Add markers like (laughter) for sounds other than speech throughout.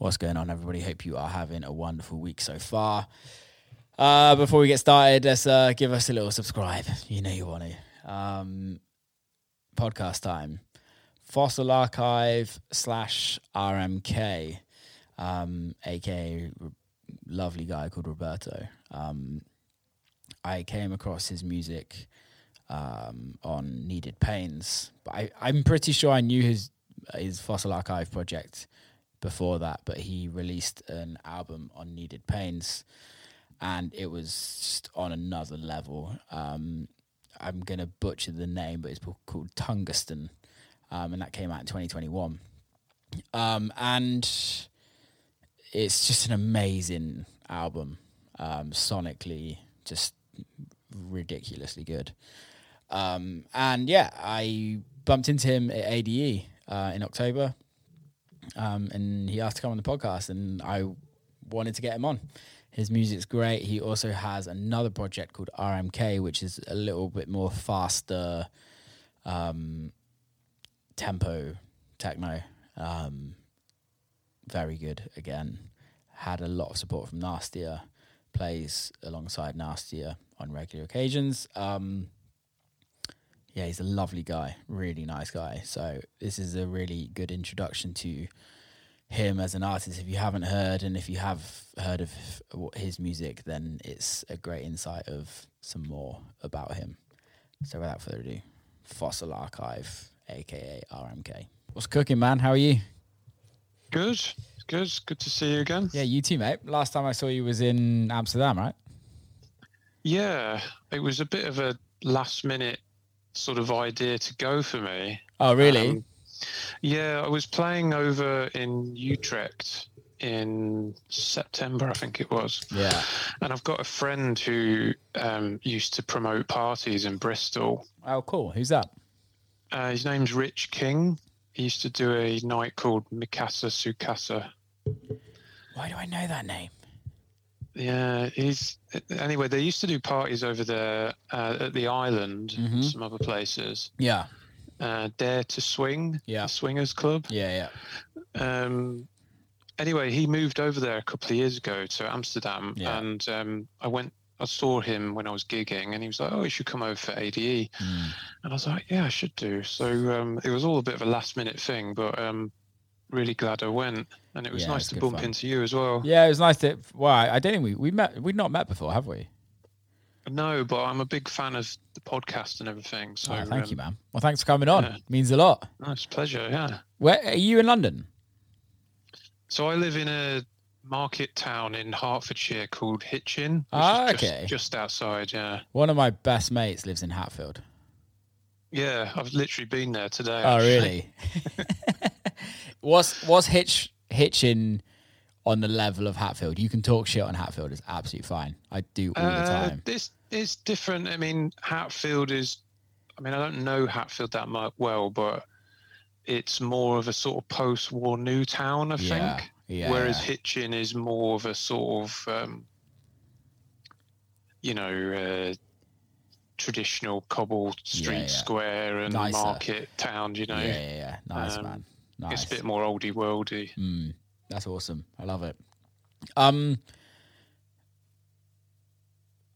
What's going on, everybody? Hope you are having a wonderful week so far. Uh, before we get started, let's uh, give us a little subscribe. You know you want to. Um, podcast time. Fossil Archive slash RMK, um, aka lovely guy called Roberto. Um, I came across his music um, on Kneaded Pains, but I, I'm pretty sure I knew his his Fossil Archive project before that. But he released an album on Kneaded Pains, and it was just on another level. Um, I'm gonna butcher the name, but it's called Tungsten, um, and that came out in 2021. Um, and it's just an amazing album, um, sonically, just ridiculously good. Um, and yeah, I bumped into him at ADE uh, in October, um, and he asked to come on the podcast, and I wanted to get him on. His music's great. He also has another project called RMK, which is a little bit more faster um, tempo techno. Um, very good again. Had a lot of support from Nastia. Plays alongside Nastia on regular occasions. Um, yeah, he's a lovely guy, really nice guy. So this is a really good introduction to him as an artist. If you haven't heard, and if you have heard of his music, then it's a great insight of some more about him. So without further ado, Fossil Archive, aka RMK. What's cooking, man? How are you? Good, good, good to see you again. Yeah, you too, mate. Last time I saw you was in Amsterdam, right? Yeah, it was a bit of a last minute sort of idea to go for me. Oh, really? Um, yeah, I was playing over in Utrecht in September, I think it was. Yeah. And I've got a friend who um, used to promote parties in Bristol. Oh, cool. Who's that? Uh, his name's Rich King. He used to do a night called Mikasa Sukasa. Why do I know that name? Yeah, he's anyway. They used to do parties over there uh, at the island, mm-hmm. some other places. Yeah, uh, Dare to Swing, yeah, Swingers Club. Yeah, yeah. Um, anyway, he moved over there a couple of years ago to Amsterdam, yeah. and um, I went. I saw him when I was gigging, and he was like, "Oh, you should come over for ADE," mm. and I was like, "Yeah, I should do." So um, it was all a bit of a last minute thing, but um, really glad I went, and it was yeah, nice to bump fun. into you as well. Yeah, it was nice to. Well, I don't think we we met. We've not met before, have we? No, but I'm a big fan of the podcast and everything. So oh, thank um, you, man. Well, thanks for coming on. Yeah. Means a lot. Nice pleasure. Yeah. Where are you in London? So I live in a market town in Hertfordshire called Hitchin. Ah, okay. Just, just outside. Yeah. One of my best mates lives in Hatfield. Yeah, I've literally been there today. Oh, actually. really? (laughs) what's what's Hitch Hitchin on the level of Hatfield? You can talk shit on Hatfield; it's absolutely fine. I do all uh, the time. This is different. I mean, Hatfield is. I mean, I don't know Hatfield that much well, but it's more of a sort of post-war new town, I yeah, think. Yeah, Whereas yeah. Hitchin is more of a sort of, um, you know, uh, traditional cobble street yeah, square and Nicer. market town. You know. Yeah, yeah, yeah. Nice um, man. Nice. It's a bit more oldie worldy. Mm, that's awesome. I love it. Um,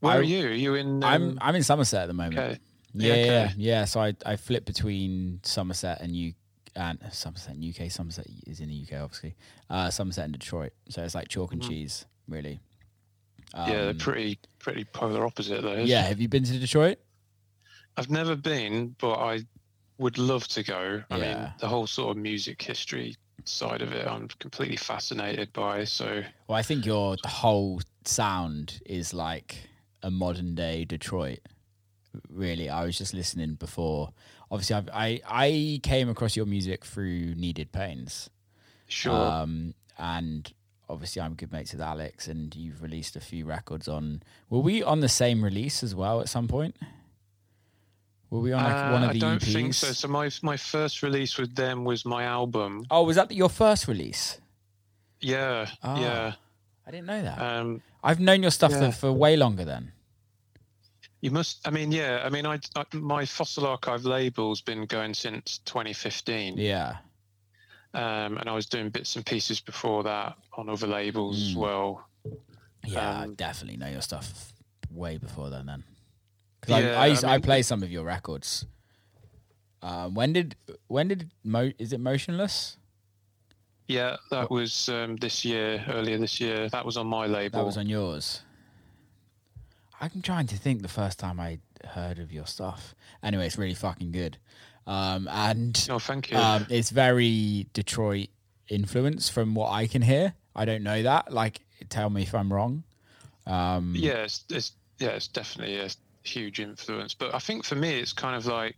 where I, are you? Are you in? Um, I'm I'm in Somerset at the moment. Okay. Yeah, yeah, okay. yeah. So I I flip between Somerset and you and Somerset and UK. Somerset is in the UK, obviously. Uh, Somerset and Detroit. So it's like chalk and mm. cheese, really. Um, yeah, they're um, pretty pretty polar opposite though. Yeah. Have you been to Detroit? I've never been, but I would love to go. I yeah. mean, the whole sort of music history side of it, I'm completely fascinated by. So, well, I think your whole sound is like a modern day Detroit. Really, I was just listening before. Obviously, I've, i I came across your music through Kneaded Pains. Sure. Um, and obviously I'm good mates with Alex, and you've released a few records on. Were we on the same release as well at some point? Were we on like Uh, one of I don't EPs? think so. So my my first release with them was my album. Oh, was that your first release? Yeah, Ah. yeah. I didn't know that. Um, I've known your stuff yeah. for, way longer then. you must. I mean, yeah. I mean, I, I my Fossil Archive label's been going since 2015. Yeah. Um, and I was doing bits and pieces before that on other labels Hmm. as well. Yeah, I Um, definitely know your stuff way before then. Then, 'Cause I, Yeah, I, used, I I, mean- play some of your records. Um, when did when did Mo, is it Motionless? Yeah, that was um, this year, earlier this year. That was on my label. That was on yours. I'm trying to think the first time I heard of your stuff. Anyway, it's really fucking good. Um, and Oh, thank you. um, it's very Detroit influence from what I can hear. I don't know that. Like, tell me if I'm wrong. Um, yeah, it's, it's yeah, it's definitely a huge influence. But I think for me, it's kind of like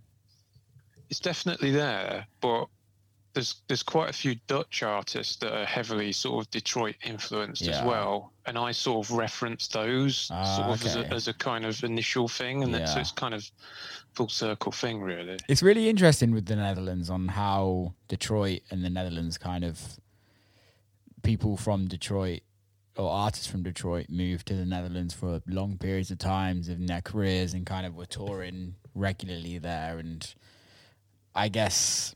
it's definitely there, but there's there's quite a few Dutch artists that are heavily sort of Detroit influenced as well, and I sort of reference those Ah, sort of as, a, as a kind of initial thing, and then so it's kind of full circle thing, really. It's really interesting with the Netherlands on how Detroit and the Netherlands kind of people from Detroit or artists from Detroit moved to the Netherlands for long periods of times in their careers and kind of were touring regularly there. And I guess,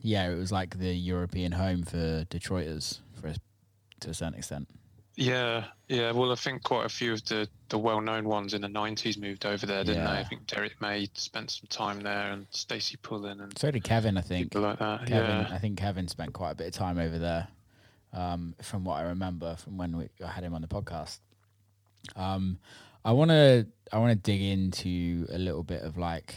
yeah, it was like the European home for Detroiters for a, to a certain extent. Yeah, yeah. Well, I think quite a few of the, the well known ones in the '90s moved over there, didn't they? I think Derrick May spent some time there, and Stacey Pullen, and So did Kevin, I think. people like that. Kevin, yeah. I think Kevin spent quite a bit of time over there, um, from what I remember from when we, I had him on the podcast. Um, I want to I want to dig into a little bit of like.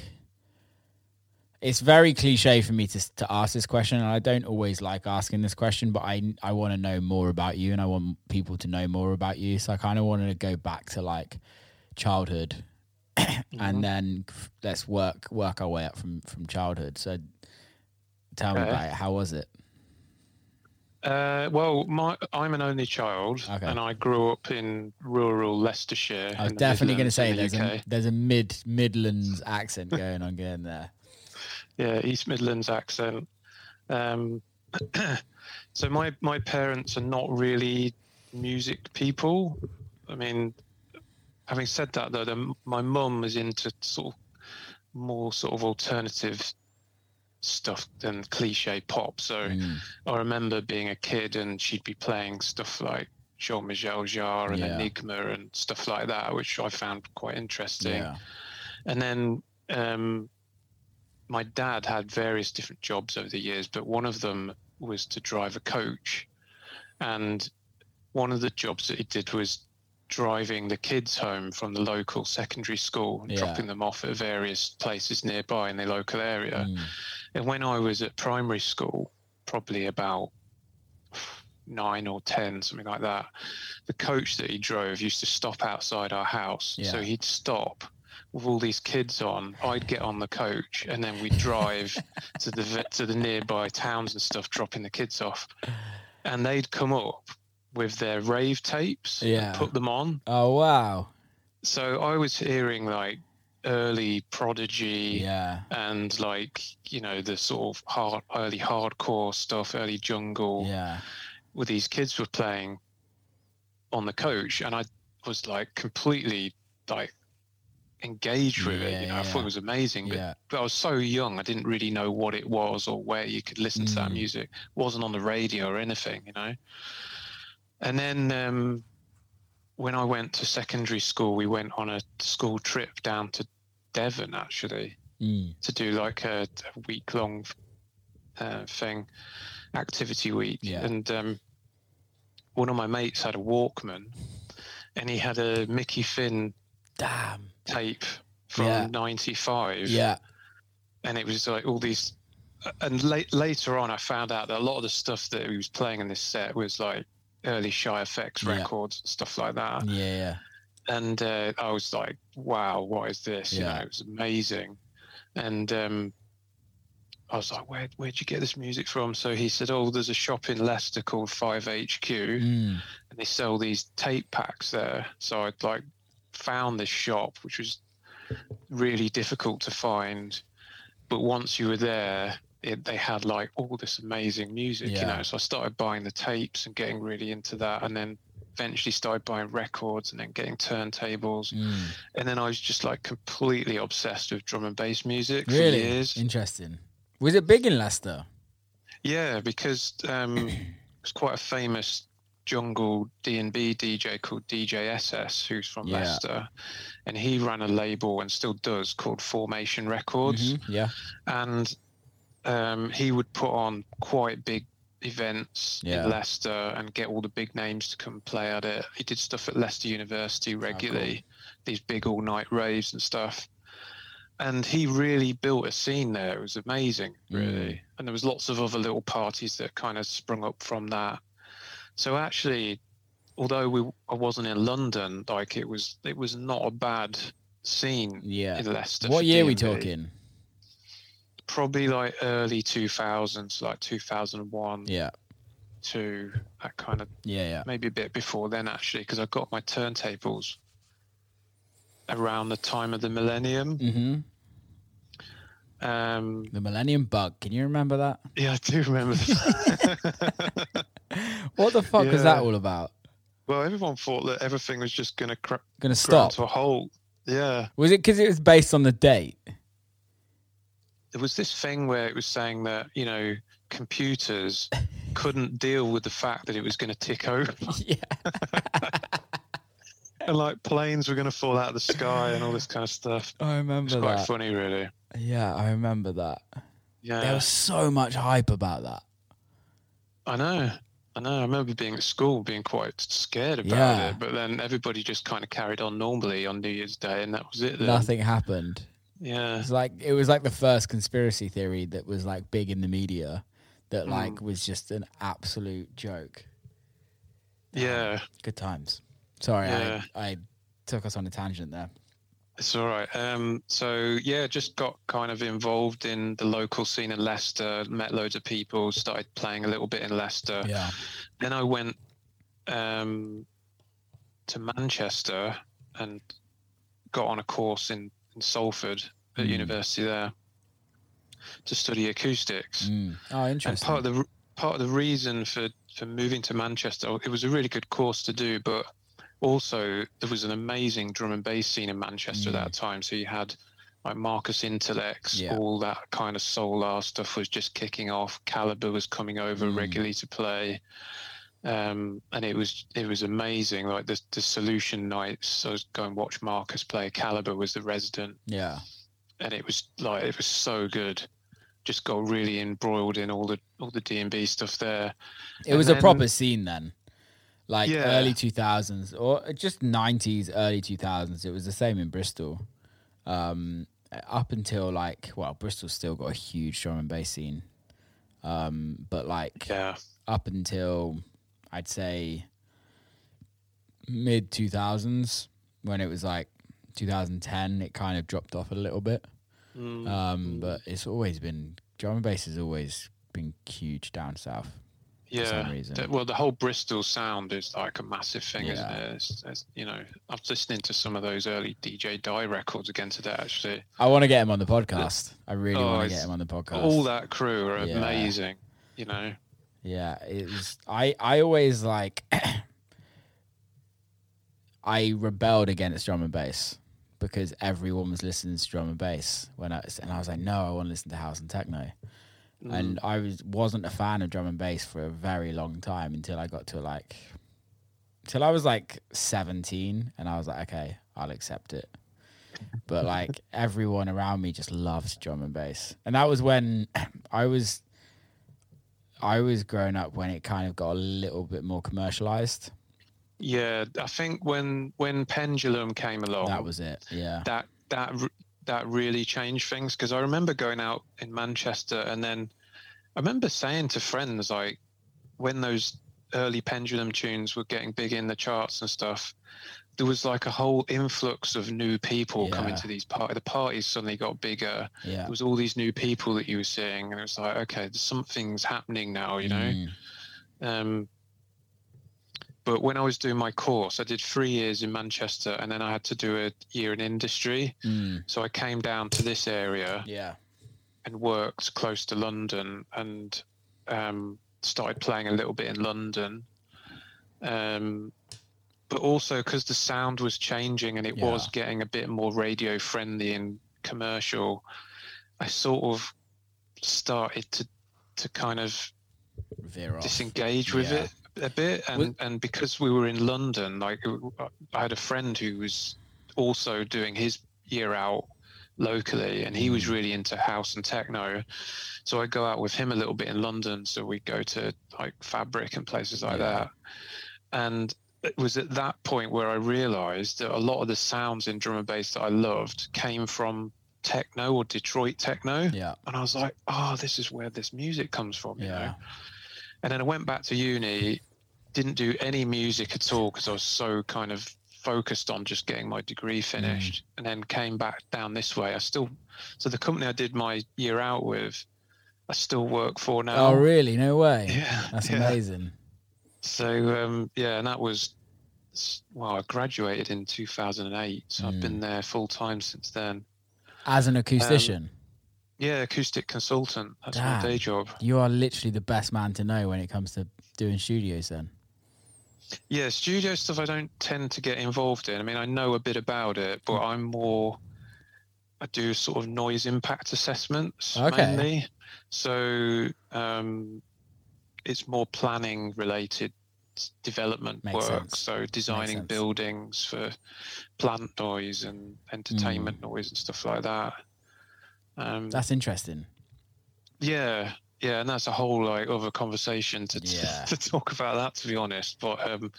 It's very cliche for me to to ask this question, and I don't always like asking this question, but I I want to know more about you, and I want people to know more about you. So I kind of wanted to go back to like childhood, (coughs) and then let's work work our way up from from childhood. So tell me about it. How was it? Uh, well, my I'm an only child, Okay. and I grew up in rural Leicestershire. I was in the definitely going to say the there's a there's a mid Midlands accent going on going there. yeah, East Midlands accent. Um, (clears throat) so my my parents are not really music people. I mean, having said that, though, the, my mum is into sort of more sort of alternative stuff than cliche pop. So Mm. I remember being a kid and she'd be playing stuff like Jean-Michel Jarre and Yeah. Enigma and stuff like that, which I found quite interesting. Yeah, And then um, my dad had various different jobs over the years, but one of them was to drive a coach. And one of the jobs that he did was driving the kids home from the local secondary school and Yeah. dropping them off at various places nearby in the local area. Mm. And when I was at primary school, probably about nine or ten, something like that, the coach that he drove used to stop outside our house. So he'd stop with all these kids on. I'd get on the coach, and then we'd drive (laughs) to the to the nearby towns and stuff, dropping the kids off. And they'd come up with their rave tapes, Yeah. put them on. Oh wow, So I was hearing like early Prodigy yeah, and like you know the sort of hard early hardcore stuff early jungle yeah, where these kids were playing on the coach and i was like completely like engaged with Yeah, it you know i thought it was amazing but, yeah, but i was so young i didn't really know what it was or where you could listen to that Mm. music. It wasn't on the radio or anything you know? And then um when i went to secondary school we went on a school trip down to devon actually mm. to do like a, a week long uh, thing, activity week. Yeah. And um, one of my mates had a Walkman and he had a Mickey Finn damn, tape from Yeah. 95. yeah, And it was like all these. And late, later on, I found out that a lot of the stuff that he was playing in this set was like early Shy FX records and stuff like that. yeah, yeah, and uh, I was like, "Wow, what is this?" You know, it was amazing. And um, I was like, where where'd you get this music from? So he said, oh, there's a shop in Leicester called Five HQ, Mm. and they sell these tape packs there. So I'd like found this shop, which was really difficult to find, but once you were there. It, they had like all this amazing music, you know. So I started buying the tapes and getting really into that, and then eventually started buying records and then getting turntables, Mm. and then I was just like completely obsessed with drum and bass music for years. interesting. Was it big in Leicester? Yeah, because um, (clears throat) it's quite a famous jungle D and B DJ called DJ SS, who's from Yeah. Leicester, and he ran a label and still does called Formation Records, Mhm, Yeah. and um, he would put on quite big events Yeah. in Leicester and get all the big names to come play at it. He did stuff at Leicester University regularly, these big all night raves and stuff. And he really built a scene there. It was amazing, really. Mm. And there was lots of other little parties that kind of sprung up from that. So actually, although we I wasn't in London, like it was it was not a bad scene Yeah. in Leicester. What year we talking? Probably like early 2000s like 2001 Yeah. to that kind of Yeah. Yeah. maybe a bit before then actually because i got my turntables around the time of the millennium hmm um The Millennium Bug. Can you remember that? yeah i do remember that. (laughs) What the fuck was that all about? well everyone thought that everything was just going to cr- Gonna stop? to a halt yeah Was it because it was based on the date? There was this thing where it was saying that you know computers couldn't deal with the fact that it was going to tick over (laughs) yeah. and like planes were going to fall out of the sky and all this kind of stuff I remember it's quite that. funny really Yeah, I remember that. yeah There was so much hype about that. I know. I know. I remember being at school being quite scared about Yeah. it, but then everybody just kind of carried on normally on New Year's Day, and that was it. Then. Nothing happened. Yeah. It's like it was like the first conspiracy theory that was like big in the media that Mm. like was just an absolute joke. Yeah. Good times. Sorry, Yeah. I, I took us on a tangent there. It's all right. Um, so yeah, just got kind of involved in the local scene in Leicester. Met loads of people. Started playing a little bit in Leicester. Yeah. Then I went um, to Manchester and got on a course in, in Salford at Mm. university there to study acoustics. Mm. Oh, And interesting. part of the part of the reason for for moving to Manchester, it was a really good course to do, but also there was an amazing drum and bass scene in Manchester at that time. So you had like Marcus Intalex, Yeah. all that kind of solar stuff was just kicking off. Calibre was coming over Mm. regularly to play. Um, and it was it was amazing. Like the the solution nights, I was going watch Marcus play. Calibre was the resident, yeah. and it was like it was so good. Just got really embroiled in all the all the D and B stuff there. It And was a proper scene then. Like Yeah. early 2000s or just 90s, early 2000s. It was the same in Bristol. Um, up until like, well, Bristol still got a huge drum and bass scene. Um, but like Yeah, up until I'd say mid 2000s, when it was like 2010, it kind of dropped off a little bit. Mm. Um, but it's always been drum and bass has always been huge down south. yeah. some reason. The- well, the whole Bristol sound is like a massive thing, isn't it? It's, it's, you know, I was listening to some of those early DJ Die records again today. Actually, I want to get him on the podcast. I really Oh, want to get him on the podcast. all that crew are Yeah. amazing. You know, Yeah, it was. I I always like. (clears throat) I rebelled against drum and bass because everyone was listening to drum and bass when I and I was like, no, I want to listen to house and techno. Mm. And I was wasn't a fan of drum and bass for a very long time until I got to like, till I was like seventeen, and I was like, okay, I'll accept it. But like (laughs) everyone around me just loved drum and bass, and that was when (clears throat) I was I was growing up when it kind of got a little bit more commercialized. yeah. I think when when Pendulum came along, That was it. Yeah. that that that really changed things because I remember going out in Manchester and then I remember saying to friends like when those early pendulum tunes were getting big in the charts and stuff there was like a whole influx of new people coming to these parties. The parties suddenly got bigger. Yeah. There was all these new people that you were seeing, and it was like, okay, something's happening now, you know. Mm. Um, but when I was doing my course, I did three years in Manchester, and then I had to do a year in industry. Mm. So I came down to this area Yeah. and worked close to London, and um, started playing a little bit in London. Um, but also because the sound was changing and it was getting a bit more radio friendly and commercial, I sort of started to to kind of disengage with Yeah. it a bit and and because we were in london like i had a friend who was also doing his year out locally and he Mm. was really into house and techno so i go out with him a little bit in london so we go to like fabric and places like Yeah. that and it was at that point where i realized that a lot of the sounds in drum and bass that i loved came from techno or detroit techno Yeah. and i was like oh this is where this music comes from you know Yeah. and then I went back to uni, didn't do any music at all because I was so kind of focused on just getting my degree finished. And then came back down this way. I still, so the company I did my year out with, I still work for now. Oh, really? No way. Yeah, That's yeah. amazing. So um, yeah, and that was well, I graduated in 2008, so Mm. I've been there full time since then. As an acoustician, Um, Yeah, acoustic consultant. That's Damn. my day job. you are literally the best man to know when it comes to doing studios. Then. Yeah, studio stuff I don't tend to get involved in. I mean, I know a bit about it, but I'm more. I do sort of noise impact assessments Okay. mainly, so um, it's more planning related development Makes work. sense. So designing buildings for plant noise and entertainment Hmm. noise and stuff like that. Um, That's interesting. yeah, yeah, and that's a whole like other conversation to Yeah. (laughs) to talk about that. To be honest, but um,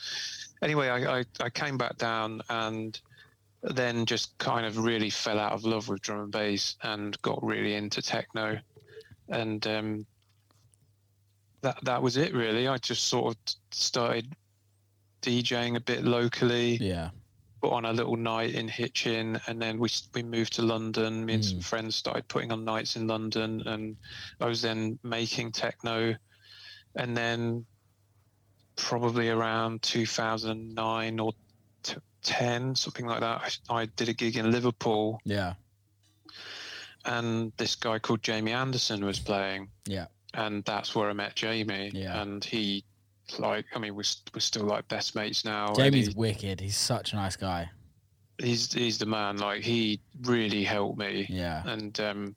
anyway, I, I I came back down and then just kind of really fell out of love with drum and bass and got really into techno, and um, that that was it really. I just sort of started DJing a bit locally Yeah. put on a little night in Hitchin, and then we we moved to London. Me and some Mm. friends started putting on nights in London, and I was then making techno, and then probably around 2009 or t- 10, something like that, I, I did a gig in Liverpool, Yeah. and this guy called Jamie Anderson was playing, Yeah. And that's where I met Jamie, Yeah. and he. Like I mean, we're, we're still like best mates now. Jamie's he- wicked. He's such a nice guy. he's he's the man. Like he really helped me. Yeah. and um,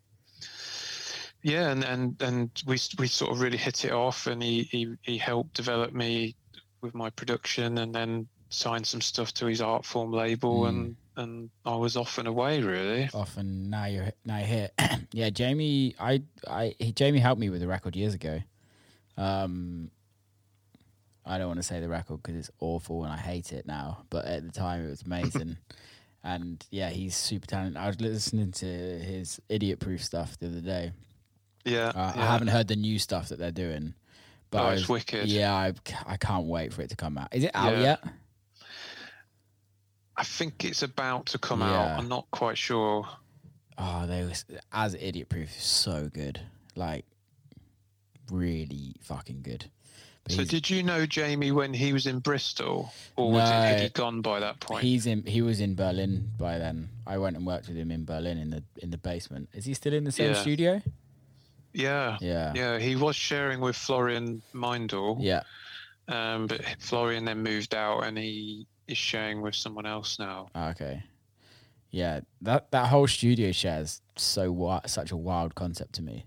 yeah, and, and and we we sort of really hit it off, and he he he helped develop me with my production, and then signed some stuff to his Artform label, Mm. and and I was off and away really. Often now you're now you're here. (clears throat) yeah, Jamie. I I he, Jamie helped me with the record years ago. Um, I don't want to say the record because it's awful and I hate it now. But at the time, it was amazing. (laughs) and yeah, he's super talented. I was listening to his Idiot Proof stuff the other day. Yeah, Uh, yeah. I haven't heard the new stuff that they're doing. But Oh, I it's wicked. Yeah, I, I can't wait for it to come out. Is it out Yeah. yet? I think it's about to come Yeah. out. I'm not quite sure. Oh, they was as Idiot Proof so good. Like really fucking good. But So did you know Jamie when he was in Bristol, or was it, had he gone by that point? he's in he was in Berlin by then. I went and worked with him in Berlin in the in the basement. Is he still in the same Yeah. studio? yeah, Yeah. yeah. He was sharing with Florian Meindl. Yeah. Um, but Florian then moved out and he is sharing with someone else now. Ah, Okay. Yeah, that that whole studio share is so wi- such a wild concept to me.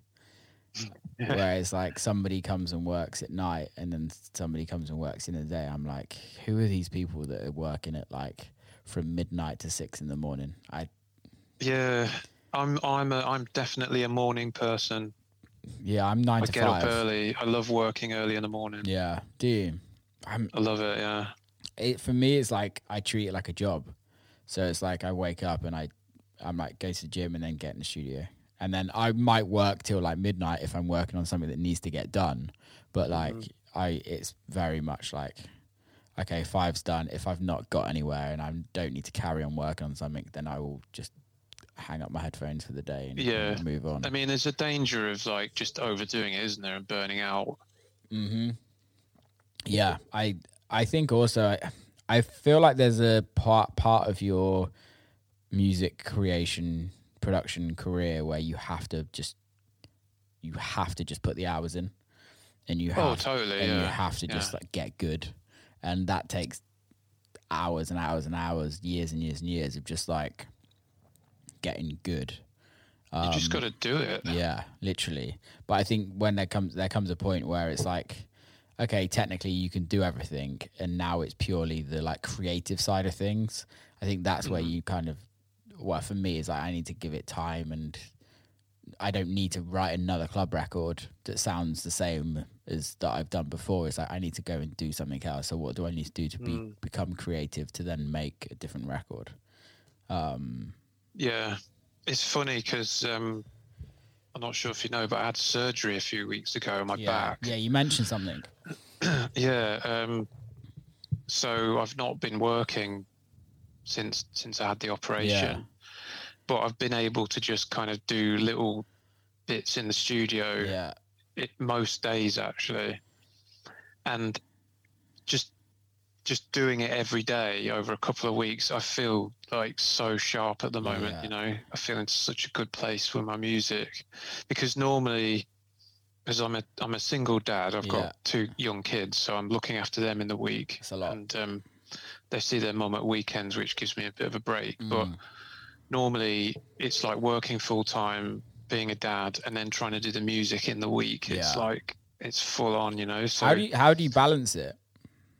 (laughs) Whereas like somebody comes and works at night and then somebody comes and works in the day. I'm like, who are these people that are working at like from midnight to six in the morning? I Yeah, I'm I'm a, I'm definitely a morning person. yeah, I'm nine I to get five. up early. I love working early in the morning. Yeah, do you? I'm I love it. Yeah. It for me it's like I treat it like a job. So it's like I wake up and I I might go to the gym and then get in the studio. And then I might work till like midnight if I'm working on something that needs to get done. But like I it's very much like okay, five's done. If I've not got anywhere and I don't need to carry on working on something, then I will just hang up my headphones for the day and Yeah. move on. I mean, there's a danger of like just overdoing it, isn't there, and burning out. hmm Yeah, I I think also I, I feel like there's a part part of your music creation production career where you have to just you have to just put the hours in, and you oh, have Oh, totally, and you have to just yeah. like get good, and that takes hours and hours and hours, years and years and years of just like getting good. You just um, got to do it. Yeah, literally. But I think when there comes there comes a point where it's like, okay, technically you can do everything, and now it's purely the like creative side of things. I think that's where you kind of, well, for me, is like I need to give it time, and I don't need to write another club record that sounds the same as that I've done before. It's like I need to go and do something else. So what do I need to do to be become creative to then make a different record? Um, Yeah, it's funny because um, I'm not sure if you know, but I had surgery a few weeks ago on my yeah, back. yeah. You mentioned something. (clears throat) Yeah. Um, so I've not been working since since I had the operation, Yeah. but I've been able to just kind of do little bits in the studio Yeah, it, most days actually, and just just doing it every day over a couple of weeks, I feel like so sharp at the moment. Yeah. You know, I feel in such a good place with my music because normally. Because I'm a I'm a single dad, I've Yeah. got two young kids, so I'm looking after them in the week, It's a lot. and um, they see their mum at weekends, which gives me a bit of a break. But Mm. normally, it's like working full time, being a dad, and then trying to do the music in the week. It's Yeah. like it's full on, you know. So how do you, how do you balance it?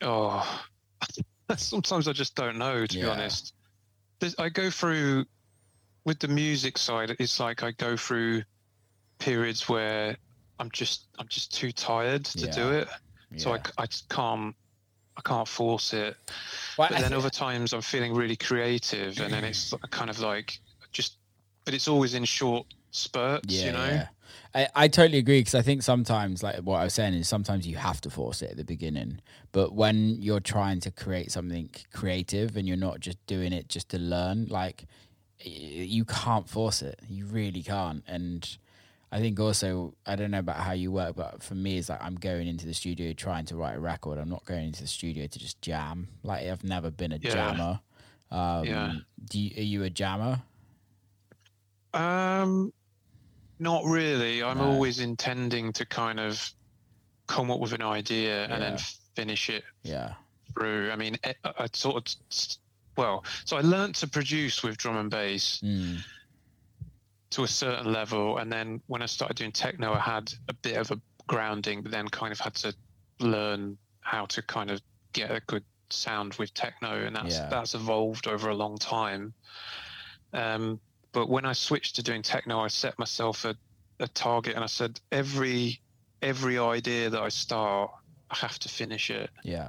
oh, (laughs) sometimes I just don't know, to be honest. There's, I go through with the music side. It's like I go through periods where I'm just I'm just too tired to do it, so I, Yeah. c- I just can't I can't force it. Well, But I then thi- other times I'm feeling really creative, and then it's (clears throat) kind of like just, but it's always in short spurts, yeah, you know. I, I totally agree because I think sometimes, like what I was saying, is sometimes you have to force it at the beginning. But when you're trying to create something creative and you're not just doing it just to learn, like you can't force it. You really can't. And I think also, I don't know about how you work, but for me, it's like I'm going into the studio trying to write a record. I'm not going into the studio to just jam. Like I've never been a Yeah. jammer. Um, Yeah. Do you, are you a jammer? Um, not really. I'm No. always intending to kind of come up with an idea and then finish it Yeah. through. I mean, I, I sort of, well, so I learned to produce with drum and bass Mm. to a certain level, and then when I started doing techno, I had a bit of a grounding, but then kind of had to learn how to kind of get a good sound with techno, and that's Yeah. that's evolved over a long time. Um, but when I switched to doing techno, I set myself a, a target, and I said every every idea that I start, I have to finish it Yeah.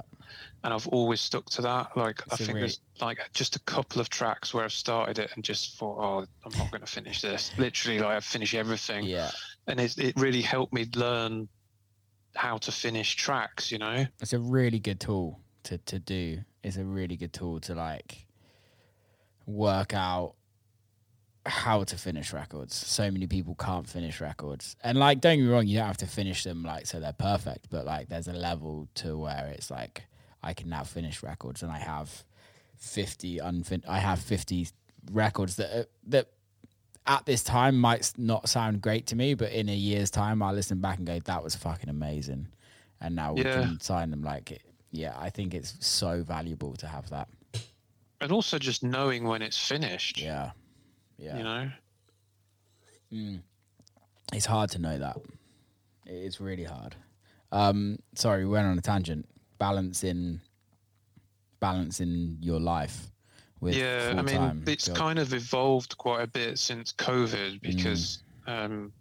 and I've always stuck to that. Like I It's a think there's like just a couple of tracks where I've started it and just thought, oh, I'm not going to finish this. Literally, like I finish everything, Yeah. and it it really helped me learn how to finish tracks. You know, it's a really good tool to to do. It's a really good tool to like work out how to finish records. So many people can't finish records. And like don't get me wrong, you don't have to finish them like so they're perfect, but like there's a level to where it's like I can now finish records and I have 50 unfin I have 50 records that are, that at this time might not sound great to me, but in a year's time I'll listen back and go that was fucking amazing. And now we Yeah. can sign them like it. Yeah, I think it's so valuable to have that. and also just knowing when it's finished. Yeah. Yeah. You know, It's hard to know that. It's really hard. Um, sorry, we went on a tangent. Balancing, balancing your life with yeah. I mean, it's kind of evolved quite a bit since Mm. COVID because. Um,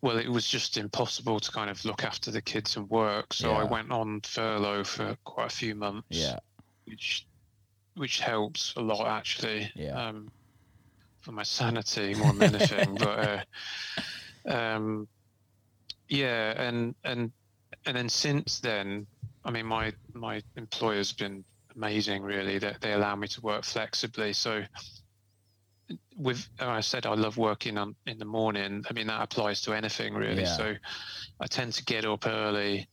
well, it was just impossible to kind of look after the kids and work, so I went on furlough for quite a few months. yeah, which which helps a lot actually. Yeah. Um, for my sanity more than anything, but uh, (laughs) um, yeah, and and and then since then, I mean, my my employer's been amazing. Really, that they, they allow me to work flexibly. So, with I said I love working on in the morning. I mean, that applies to anything really. Yeah. So, I tend to get up early,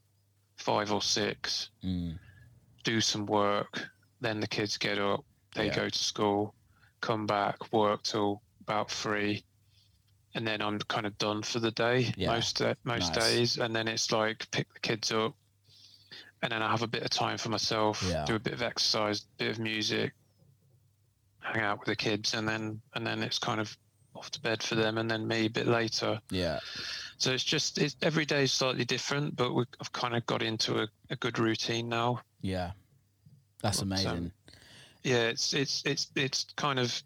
five or six, Mm. do some work. Then the kids get up, they Yeah. go to school, come back, work till about three, and then I'm kind of done for the day Yeah. most da- most Nice. days. And then it's like pick the kids up, and then I have a bit of time for myself, Yeah. do a bit of exercise, bit of music, hang out with the kids, and then and then it's kind of off to bed for them, and then me a bit later. Yeah. So it's just it's every day is slightly different, but we, I've kind of got into a, a good routine now. Yeah. That's um, amazing. Yeah it's it's it's it's kind of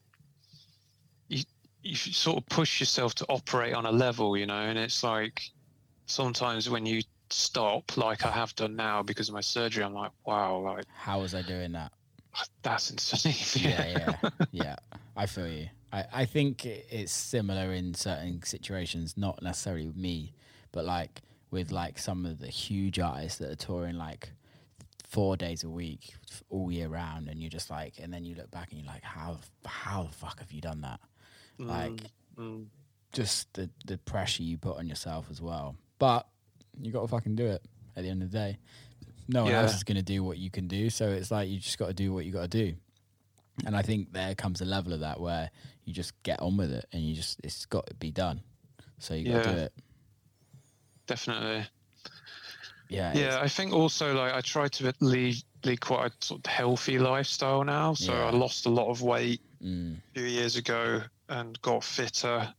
you you sort of push yourself to operate on a level you know and it's like sometimes when you stop like i have done now because of my surgery i'm like wow like How was I doing that? that's (laughs) insane yeah, yeah, yeah. I feel you. I, I think it's similar in certain situations, not necessarily with me, but like with like some of the huge artists that are touring like four days a week all year round, and you're just like, and then you look back and you're like, how how the fuck have you done that? Like Mm, just the the pressure you put on yourself as well. But you got to fucking do it at the end of the day. No one Yeah. else is going to do what you can do, so it's like you just got to do what you got to do. And I think there comes a level of that where you just get on with it, and you just it's got to be done. So you got to Yeah. do it. definitely Yeah, yeah i think also like i try to lead lead quite a sort of healthy lifestyle now so Yeah. i lost a lot of weight Mm, a few years ago and got fitter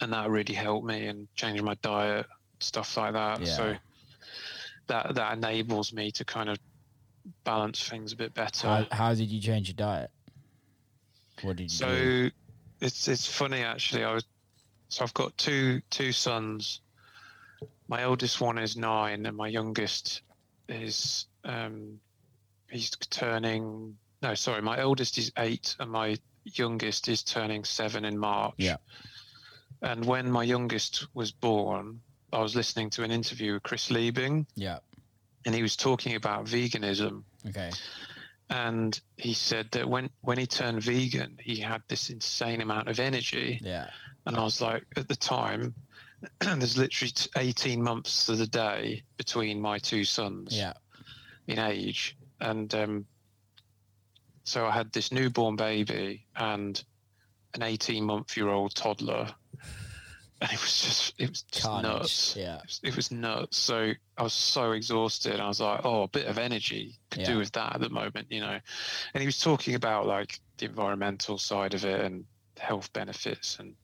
and that really helped me and changed my diet stuff like that Yeah. so that that enables me to kind of balance things a bit better how, how did you change your diet? What did you do? so it's it's funny actually i was so i've got two two sons my oldest one is nine and my youngest is um he's turning no sorry my oldest is eight and my youngest is turning seven in march Yeah. and when my youngest was born i was listening to an interview with chris liebing Yeah. and he was talking about veganism Okay. and he said that when when he turned vegan he had this insane amount of energy Yeah. and i was like at the time (clears throat) there's literally 18 months to the day between my two sons Yeah. in age and um, so i had this newborn baby and an 18 month year old toddler and it was just it was just Carnage. nuts Yeah. it was, it was nuts. So I was so exhausted. I was like, oh, a bit of energy could Yeah. do with that at the moment, you know. And he was talking about like the environmental side of it and health benefits and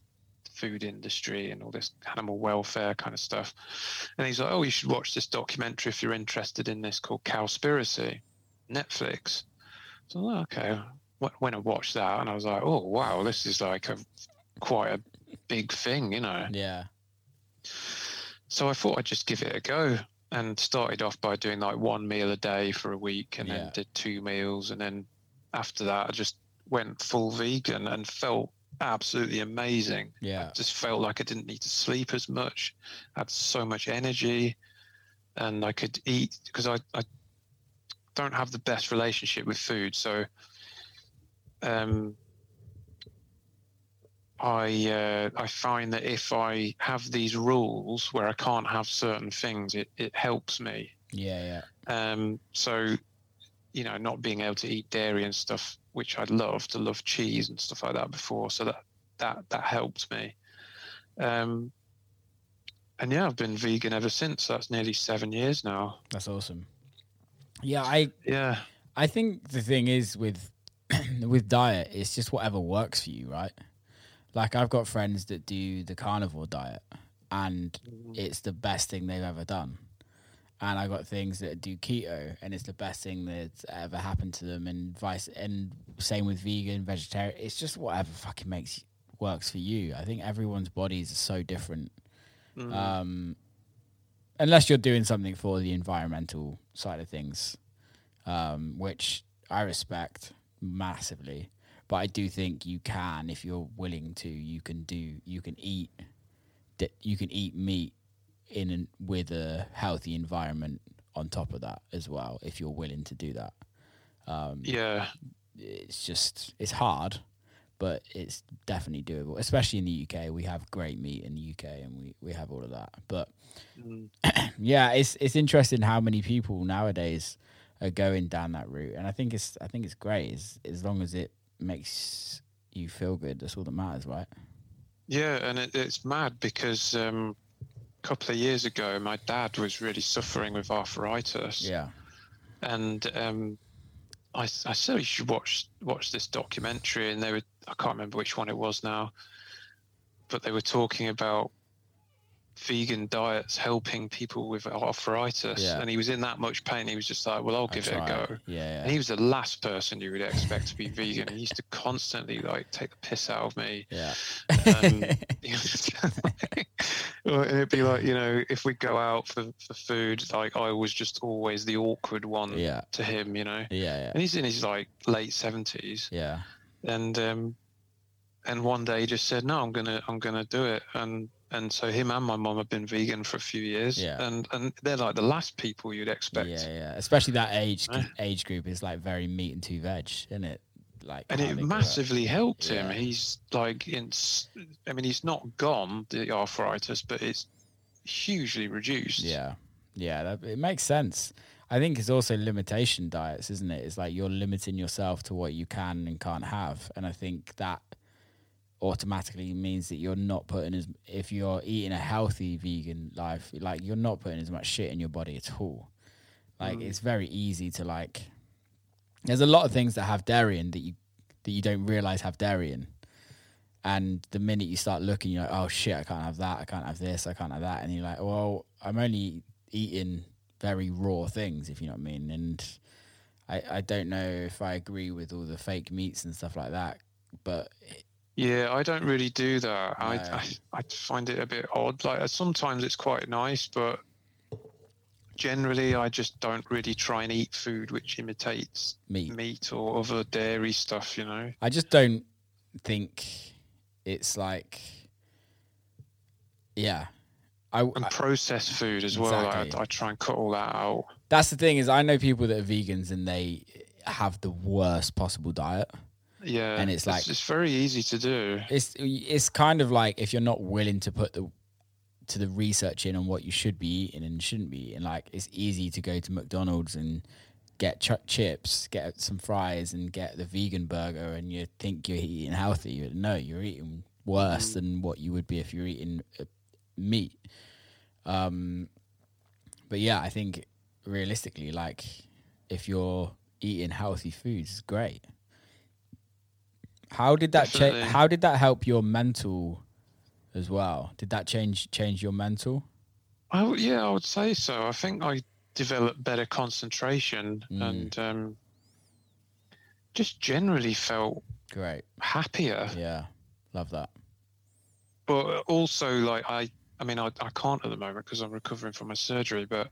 food industry and all this animal welfare kind of stuff. And he's like, oh, you should watch this documentary if you're interested in this called Cowspiracy, Netflix. So like, okay. Wh- When I watched that, and I was like, oh wow, this is like a quite a big thing, you know. Yeah. So I thought I'd just give it a go and started off by doing like one meal a day for a week and Yeah. then did two meals. And then after that, I just went full vegan and felt absolutely amazing. Yeah. Just felt like I didn't need to sleep as much, I had so much energy, and I could eat because I, I don't have the best relationship with food. So, um, I uh, I find that if I have these rules where I can't have certain things, it, it helps me. Yeah. Yeah. Um, so, you know, not being able to eat dairy and stuff, which I'd love to love cheese and stuff like that before. So that that that helped me. Um, and yeah, I've been vegan ever since. That's nearly seven years now. That's awesome. Yeah, I Yeah, I think the thing is with (clears throat) with diet, it's just whatever works for you, right? Like I've got friends that do the carnivore diet, and it's the best thing they've ever done. And I got things that do keto, and it's the best thing that's ever happened to them. And vice, and same with vegan, vegetarian. It's just whatever fucking makes works for you. I think everyone's bodies are so different. Um, unless you're doing something for the environmental side of things, um, which I respect massively. But I do think you can, if you're willing to, you can do, you can eat, you can eat meat in an, with a healthy environment on top of that as well if you're willing to do that. Um, Yeah, it's just it's hard, but it's definitely doable. Especially in the UK, we have great meat in the UK, and we we have all of that. But Mm. (clears throat) yeah, it's it's interesting how many people nowadays are going down that route, and I think it's I think it's great as as long as it makes you feel good. That's all that matters, right? yeah, and it, it's mad because um, couple of years ago, my dad was really suffering with arthritis. Yeah, and um, I, I said you should watch watch this documentary, and they were I can't remember which one it was now, but they were talking about vegan diets helping people with arthritis, Yeah. and he was in that much pain. He was just like, "Well, I'll give it a go." Yeah, And he was the last person you would expect to be vegan. He used to constantly like take the piss out of me. yeah, Um, like- (laughs) (laughs) and it'd be like you know if we go out for, for food, like I was just always the awkward one yeah, to him, you know. yeah, yeah, And he's in his like late seventies, yeah. and um, and one day he just said, "No, I'm gonna I'm gonna do it." And and so him and my mom have been vegan for a few years, Yeah. and and they're like the last people you'd expect. Yeah, yeah. Especially that age Right. age group is like very meat and two veg, isn't it? Like, And it massively helped him. Yeah. He's like I mean, he's not gone the arthritis, but it's hugely reduced. Yeah, yeah. That, it makes sense. I think it's also limitation diets, isn't it? It's like you're limiting yourself to what you can and can't have, and I think that automatically means that you're not putting as if you're eating a healthy vegan life, like you're not putting as much shit in your body at all. Like mm. it's very easy to like. There's a lot of things that have dairy in that you that you don't realize have dairy in. And the minute you start looking, you're like, oh shit, I can't have that, I can't have this, I can't have that. And you're like, well, I'm only eating very raw things, if you know what I mean. And I, I don't know if I agree with all the fake meats and stuff like that, but Yeah, I don't really do that. I, No. I I find it a bit odd. Like uh, sometimes it's quite nice, but generally I just don't really try and eat food which imitates meat. meat or other dairy stuff. You know. I just don't think it's like, yeah. I, And I- processed food as well. Exactly. I, I try and cut all that out. that's the thing is I know people that are vegans and they have the worst possible diet. Yeah, And it's like- it's, very easy to do. it's it's kind of like if you're not willing to put the to the research in on what you should be eating and shouldn't be eating, like it's easy to go to McDonald's and get ch- chips, get some fries, and get the vegan burger, and you think you're eating healthy. But no, you're eating worse than what you would be if you're eating uh, meat. Um, but yeah, I think realistically, like if you're eating healthy foods, it's great. How did that change? How did that help your mental as well? Did that change change your mental? I w yeah, I would say so. I think I developed better concentration Mm. and um, just generally felt Great. happier. Yeah, love that. but also like I I mean I, I can't at the moment because I'm recovering from my surgery but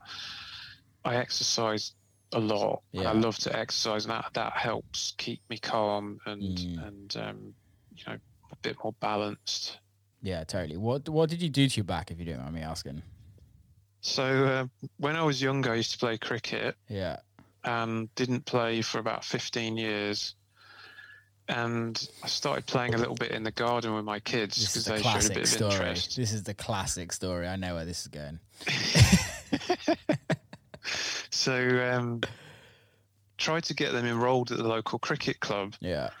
I exercise a lot Yeah. I love to exercise and that that helps keep me calm and Mm. and um you know a bit more balanced Yeah, totally. What What did you do to your back, if you don't mind me asking? so uh, when I was younger I used to play cricket Yeah. and didn't play for about 15 years and I started playing a little bit in the garden with my kids because the they showed a bit of story. interest This is the classic story. I know where this is going. (laughs) (laughs) so um, tried to get them enrolled at the local cricket club Yeah.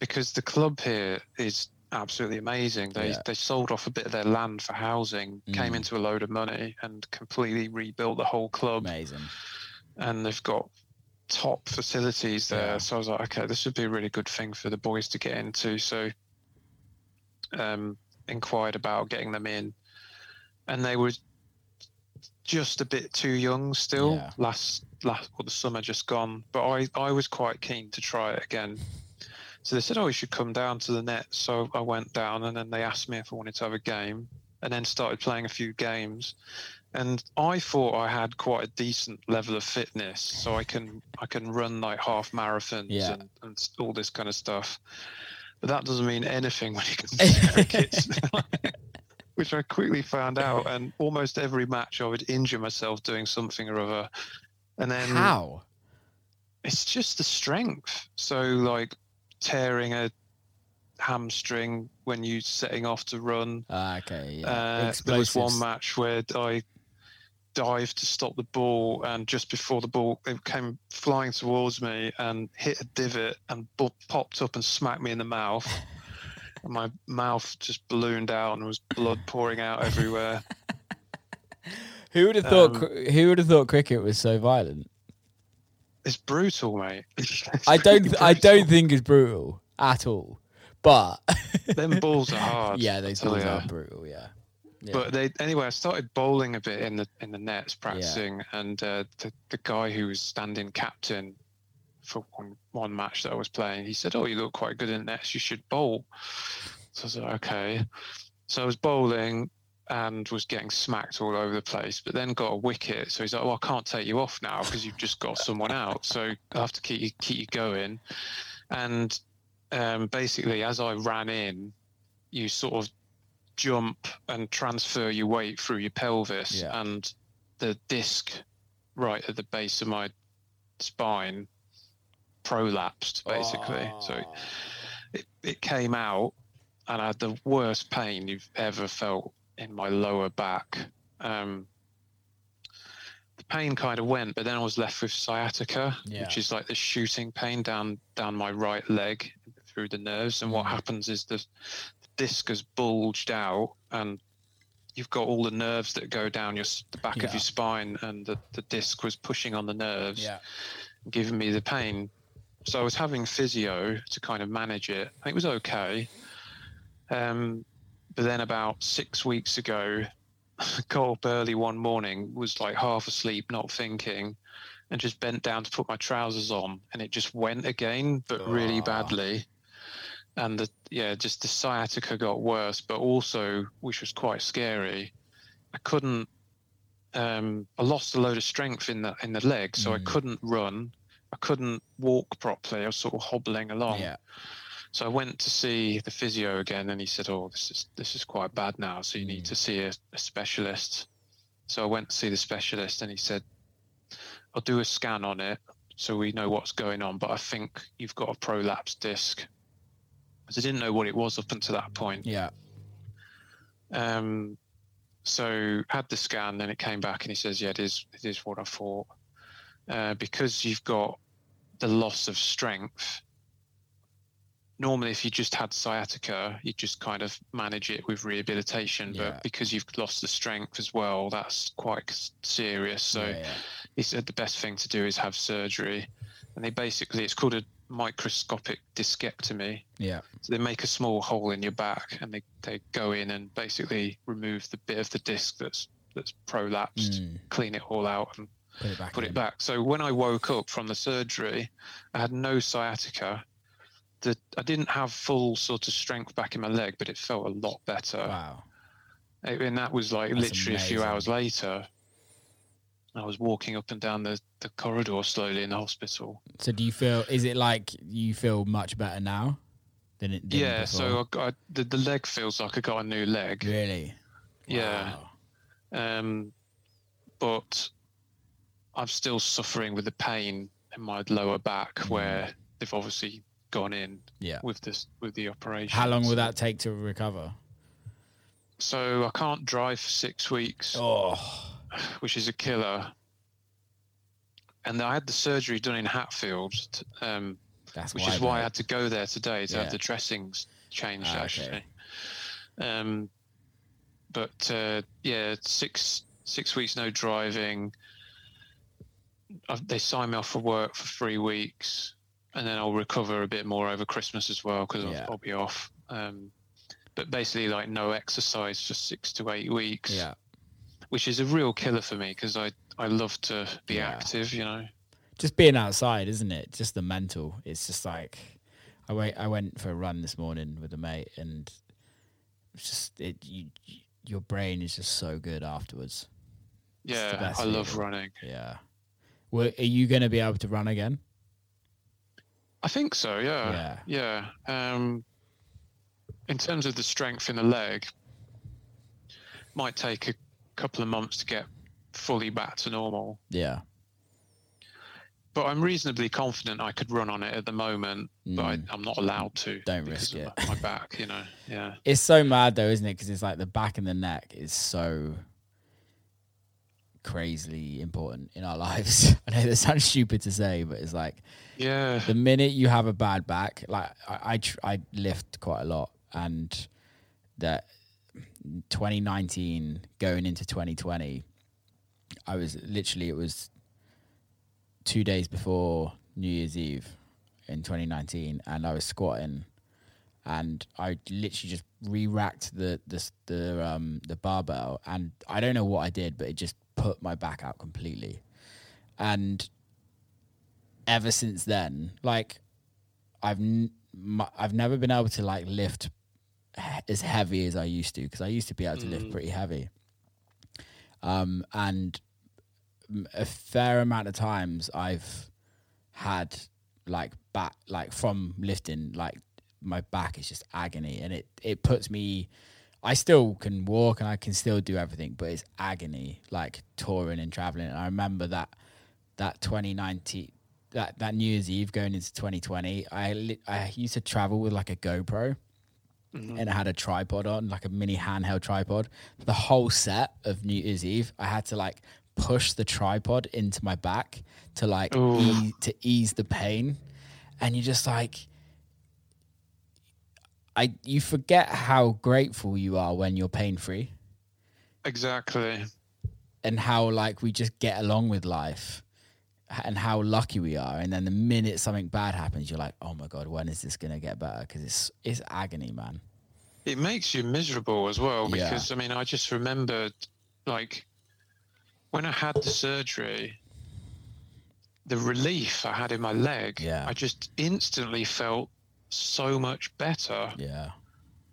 because the club here is absolutely amazing. They Yeah. they sold off a bit of their land for housing, came Mm. into a load of money, and completely rebuilt the whole club. Amazing. And they've got top facilities there. Yeah. So I was like, okay, this would be a really good thing for the boys to get into. So um, inquired about getting them in, and they were just a bit too young still. Yeah. Last last well, the summer just gone, but I I was quite keen to try it again. So they said, "Oh, you should come down to the net." So I went down, and then they asked me if I wanted to have a game, and then started playing a few games. And I thought I had quite a decent level of fitness, so I can I can run like half marathons Yeah. and, and all this kind of stuff. But that doesn't mean anything when comes to cricket, which I quickly found out. (laughs) And almost every match, I would injure myself doing something or other, And then How? it's just the strength. So like tearing a hamstring when you're setting off to run. Ah, okay. Yeah. Uh, there was one match where I dived to stop the ball, and just before the ball it came flying towards me and hit a divot and popped up and smacked me in the mouth. (laughs) my mouth just ballooned out and was blood (laughs) pouring out everywhere. Who would have thought? um, who would have thought cricket was so violent? It's brutal, mate. (laughs) It's I don't. really I don't think it's brutal at all. But (laughs) them balls are hard. yeah, those I balls are brutal. Yeah. Yeah. But they anyway. I started bowling a bit in the in the nets, practicing, and uh, the the guy who was standing captain for one one match that I was playing, he said, "Oh, you look quite good in nets. You should bowl." So I was like, "Okay." So I was bowling and was getting smacked all over the place, but then got a wicket. So he's like, "Well, I can't take you off now because you've just got someone out. So I have to keep you keep you going." And um, basically, as I ran in, you sort of jump and transfer your weight through your pelvis Yeah. and the disc right at the base of my spine prolapsed basically so Oh. it, it came out and i had the worst pain you've ever felt in my lower back um, the pain kind of went but then i was left with sciatica Yeah. which is like the shooting pain down down my right leg through the nerves and what Mm. happens is the disc has bulged out and you've got all the nerves that go down your the back Yeah. of your spine and the, the disc was pushing on the nerves Yeah. giving me the pain so i was having physio to kind of manage it it was okay um, but then about six weeks ago (laughs) got up early one morning was like half asleep not thinking and just bent down to put my trousers on and it just went again but really Oh. badly and the yeah just the sciatica got worse but also which was quite scary i couldn't um i lost a load of strength in the in the leg so i Mm. couldn't run i couldn't walk properly i was sort of hobbling along Yeah. so i went to see the physio again and he said oh this is this is quite bad now so you need Mm. to see a, a specialist so i went to see the specialist and he said i'll do a scan on it so we know what's going on but i think you've got a prolapsed disc because I didn't know what it was up until that point. Yeah. Um, so had the scan, then it came back, and he says, "Yeah, it is. It is what I thought." Uh, because you've got the loss of strength. Normally, if you just had sciatica, you just kind of manage it with rehabilitation. Yeah. But because you've lost the strength as well, that's quite serious. So yeah, yeah. he said the best thing to do is have surgery, and they basically it's called a microscopic discectomy. Yeah. So they make a small hole in your back and they, they go in and basically remove the bit of the disc that's that's prolapsed, Mm. clean it all out and Put it back. put in. it back. So when I woke up from the surgery, I had no sciatica. The, I didn't have full sort of strength back in my leg, but it felt a lot better. Wow. And that was like That's literally a few hours later. I was walking up and down the, the corridor slowly in the hospital. So do you feel? Is it like you feel much better now than it? Than yeah, before? so I got the, the leg feels like I got a new leg. really. Yeah. Wow. um, but I'm still suffering with the pain in my lower back where they've obviously gone in Yeah. with this with the operation. How long will that take to recover? So I can't drive for six weeks, Oh. which is a killer. And I had the surgery done in Hatfield, um, which why is why I had to go there today to Yeah. have the dressings changed. Ah, okay. actually, um, but uh, yeah, six six weeks no driving. They sign me off for work for three weeks, and then I'll recover a bit more over Christmas as well because Yeah. I'll, I'll be off. Um, but basically, like no exercise for six to eight weeks, Yeah. which is a real killer for me because I I love to be Yeah. active, you know. Just being outside, isn't it? Just the mental. It's just like I went. I went for a run this morning with a mate, and it's just it. You, your brain is just so good afterwards. Yeah, I love running. Yeah. Well, are you going to be able to run again? I think so. Yeah. Yeah. Yeah. Um, in terms of the strength in the leg, might take a couple of months to get fully back to normal. Yeah. but I'm reasonably confident I could run on it at the moment, but I, Mm. I'm not allowed to. Don't risk it. My, my back, you know. Yeah. It's so mad though, isn't it? Because it's like the back and the neck is so crazily important in our (laughs) lives. I know that sounds stupid to say, but it's like Yeah. the minute you have a bad back, like I I, tr- I lift quite a lot, and that 2019 going into 2020, I was literally it was two days before New Year's Eve in 2019, and I was squatting, and I literally just re-racked the the the um the barbell, and I don't know what I did, but it just put my back out completely, and ever since then, like I've n- m- I've never been able to like lift he- as heavy as I used to because I used to be able to lift pretty heavy. Um, and a fair amount of times I've had like back like from lifting like my back is just agony. And it it puts me I still can walk and I can still do everything but it's agony like touring and traveling. And I remember that that 2019 that that New Year's Eve going into 2020 I I used to travel with like a GoPro mm-hmm. and it had a tripod on, like a mini handheld tripod. The whole set of New Year's Eve, I had to like push the tripod into my back to like ease, to ease the pain, and you're just like, I you forget how grateful you are when you're pain free, Exactly. and how like we just get along with life. And how lucky we are, and then the minute something bad happens, you're like, "Oh my god, when is this gonna get better?" Because it's it's agony, man. It makes you miserable as well Yeah. because I mean I just remembered like when I had the surgery the relief I had in my leg Yeah. I just instantly felt so much better Yeah,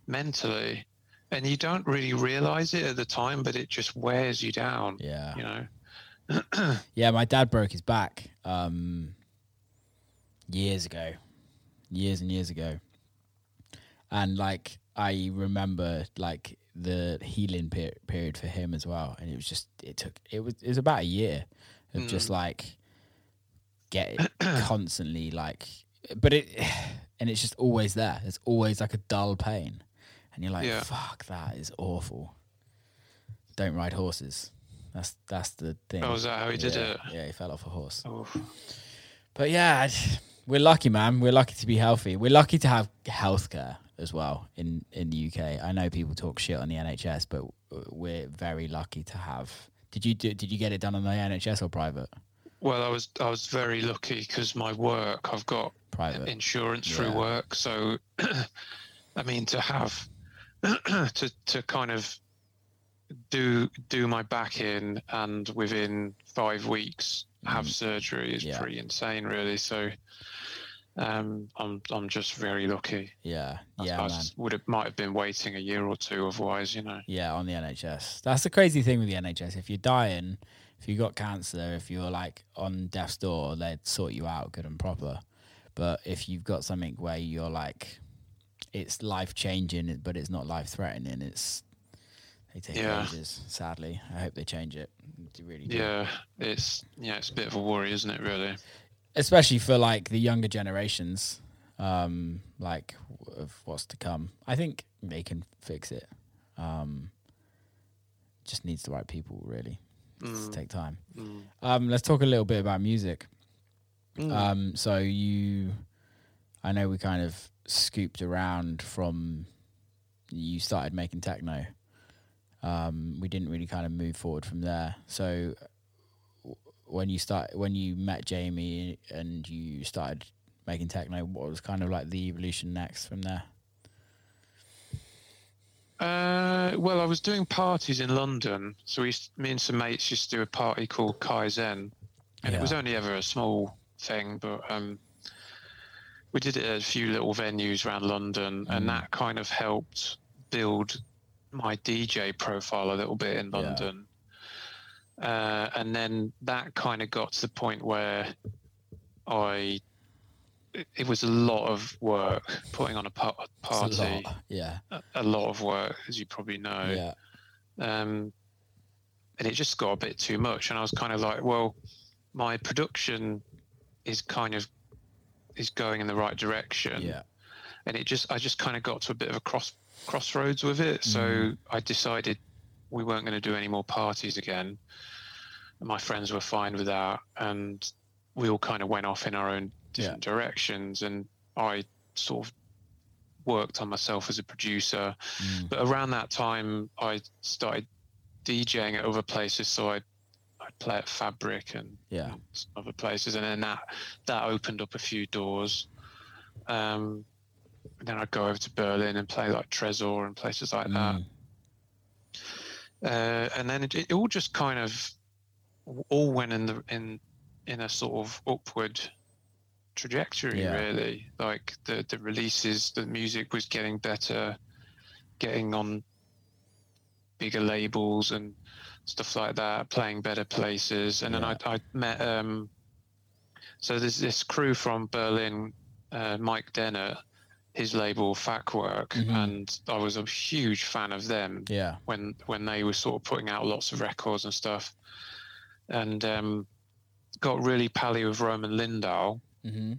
mentally. And you don't really realize it at the time but it just wears you down yeah. you know? (clears throat) Yeah, my dad broke his back um, years ago, years and years ago, and like I remember like the healing per- period for him as well, and it was just it took it was it was about a year of just like get it (clears throat) constantly like, but it and it's just always there. It's always like a dull pain, and you're like, Yeah. fuck, that is awful. Don't ride horses. That's that's the thing. Oh, is that how he did Yeah, it? Yeah, he fell off a horse. oh, But yeah, we're lucky, man. We're lucky to be healthy. We're lucky to have healthcare as well in in the UK. I know people talk shit on the NHS, but we're very lucky to have. Did you do, did you get it done on the NHS or private? Well I was I was very lucky because my work I've got Private. insurance through work. So, (clears throat) I mean, to have (clears throat) to to kind of do do my back in and within five weeks have surgery is Mm. Yeah. pretty insane, really. So, um, I'm I'm just very lucky. Yeah, I- yeah, I would have might have been waiting a year or two otherwise, you know. Yeah, on the NHS. That's the crazy thing with the NHS. If you're dying, if you got cancer, if you're like on death's door, they'd sort you out good and proper. But if you've got something where you're like, it's life changing, but it's not life threatening, it's they take Yeah. ages. Sadly, I hope they change it. They really do. Yeah, it's yeah, it's a bit of a worry, isn't it? Really. especially for like the younger generations, um, like of what's to come. I think they can fix it. Um, just needs the right people, really. It's Mm, take time. mm. Um, let's talk a little bit about music. Mm. Um, so you, I know we kind of scooped around from you started making techno. Um, we didn't really kind of move forward from there. So when you start, when you met Jamie and you started making techno, what was kind of like the evolution next from there? Uh, well, I was doing parties in London, so we, used- me and some mates used to do a party called Kaizen, and it was only ever a small thing, but um, we did it at a few little venues around London, Mm. and that kind of helped build my DJ profile a little bit in Yeah. London. Uh, and then that kind of got to the point where I, it, was a lot of work putting on a pa- It's a party lot. Yeah, a- a lot of work, as you probably know. yeah, Um, and it just got a bit too much. And I was kind of like, well, my production is kind of is going in the right direction. Yeah. And it just I just kind of got to a bit of a cross crossroads with it. So Mm. I decided we weren't going to do any more parties again. And my friends were fine with that, and we all kind of went off in our own different directions. And I sort of worked on myself as a producer. Mm. But around that time, I started DJing at other places. So I I'd play at Fabric and Yeah. other places, and then that that opened up a few doors. Um, then I'd go over to Berlin and play like Tresor and places like that. Mm. Uh, and then it, it all just kind of all went in the in in a sort of upward trajectory Yeah. really like the the releases the music was getting better getting on bigger labels and stuff like that playing better places and Yeah. then I, I met um so there's this crew from berlin uh, Mike Dehnert his label Fachwerk, Mhm. and I was a huge fan of them Yeah. when when they were sort of putting out lots of records and stuff, and um, got really pally with Roman Lindau, hmm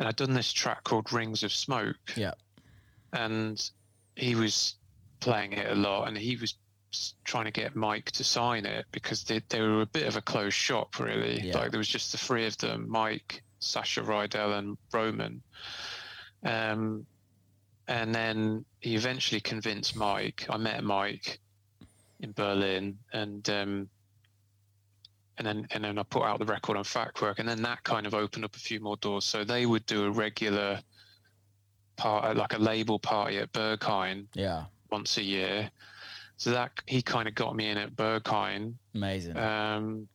and I'd done this track called Rings of Smoke, Yeah. and he was playing it a lot, and he was trying to get Mike to sign it because they they were a bit of a closed shop, really. Yeah. Like there was just the three of them, Mike, Sascha Rydell, and Roman. Um, and then he eventually convinced Mike. I met Mike in Berlin, and um, and then and then I put out the record on Fachwerk, and then that kind of opened up a few more doors. So they would do a regular part, like a label party at Berghain Yeah. once a year. So that he kind of got me in at Berghain. Amazing. Um,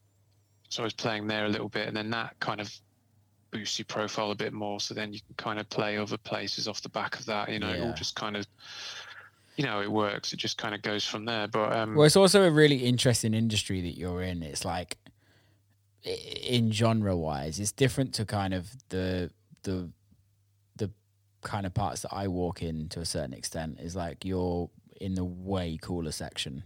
so I was playing there a little bit, and then that kind of boosts your profile a bit more. So then you can kind of play other places off the back of that. You know, it Yeah. all just kind of, you know, it works. It just kind of goes from there. But um, Well, it's also a really interesting industry that you're in. It's like, in genre wise, it's different to kind of the the the kind of parts that I walk in to a certain extent. Is like you're in the way cooler section,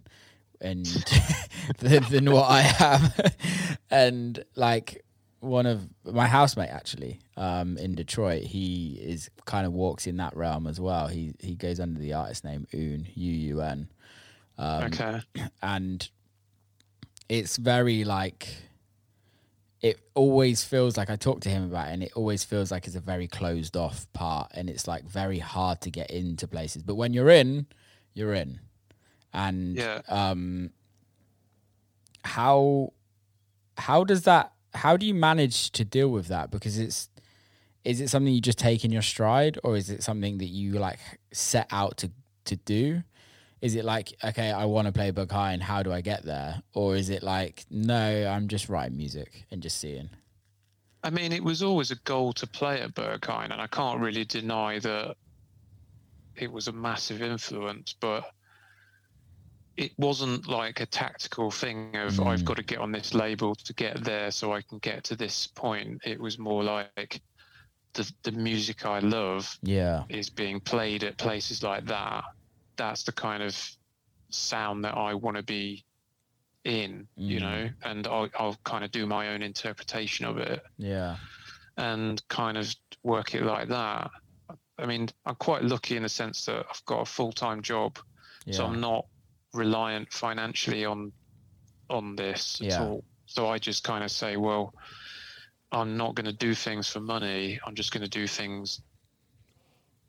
and (laughs) than, than what I am, (laughs) and like one of my housemate actually um in Detroit he is kind of walks in that realm as well. He he goes under the artist name Un U U N. Um, okay, (clears throat) and it's very like it always feels like I talk to him about it and it always feels like it's a very closed off part and it's like very hard to get into places. But when you're in you're in. And Yeah. um how how does that how do you manage to deal with that? Because it's is it something you just take in your stride or is it something that you like set out to to do is it like okay i want to play and how do i get there or is it like no i'm just writing music and just seeing I mean, it was always a goal to play at Berghain, and I can't really deny that it was a massive influence, but it wasn't like a tactical thing of hmm. I've got to get on this label to get there so I can get to this point. It was more like the the music I love yeah is being played at places like that. That's the kind of sound that I want to be in, you Mm. know, and I'll, I'll kind of do my own interpretation of it yeah and kind of work it like that. I mean, I'm quite lucky in the sense that I've got a full time job, so I'm not reliant financially on on this at Yeah. all. So I just kind of say, well, I'm not going to do things for money. I'm just going to do things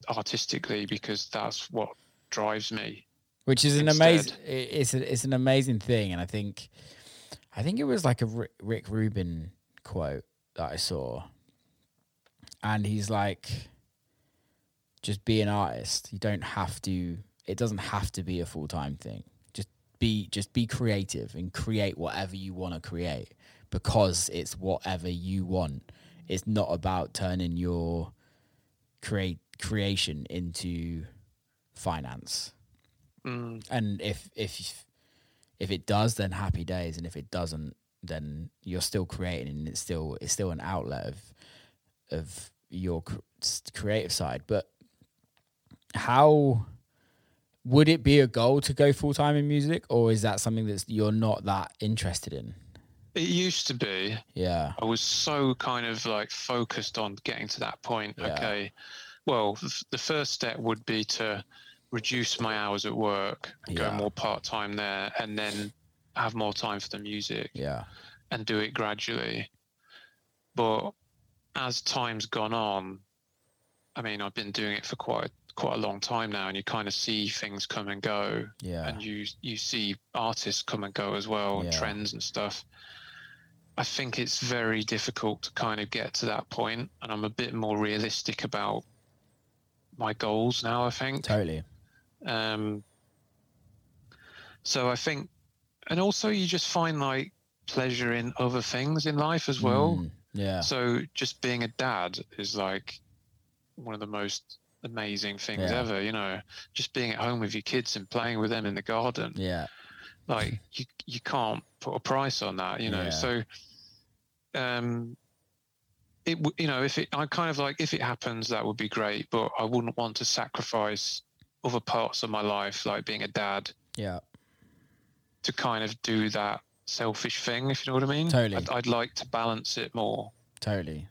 artistically because that's what drives me. which is an amazing it's a, it's an amazing thing and i think i think it was like a rick, rick rubin quote that i saw. And he's like just be an artist. You don't have to it doesn't have to be a full-time thing. Just be just be creative and create whatever you want to create because it's whatever you want. It's not about turning your create creation into finance Mm, and if if if it does then happy days and if it doesn't then you're still creating and it's still it's still an outlet of of your creative side but how would it be a goal to go full time in music or is that something that's you're not that interested in It used to be. Yeah. I was so kind of like focused on getting to that point. Yeah. Okay, well, th- the first step would be to reduce my hours at work, and Yeah. go more part time there, and then have more time for the music Yeah. and do it gradually. But as time's gone on, I mean, I've been doing it for quite quite a long time now, and you kind of see things come and go, Yeah. and you you see artists come and go as well, Yeah. trends and stuff. I think it's very difficult to kind of get to that point, and I'm a bit more realistic about my goals now. I think. Totally. Um, so I think, and also you just find like pleasure in other things in life as well. Mm, yeah. So just being a dad is like one of the most amazing things Yeah. ever. You know, just being at home with your kids and playing with them in the garden. Yeah. Like you, you can't put a price on that. You know, Yeah. so um, it you know if it I kind of like if it happens that would be great, but I wouldn't want to sacrifice other parts of my life like being a dad Yeah. to kind of do that selfish thing, if you know what I mean. Totally. I'd, I'd like to balance it more. Totally.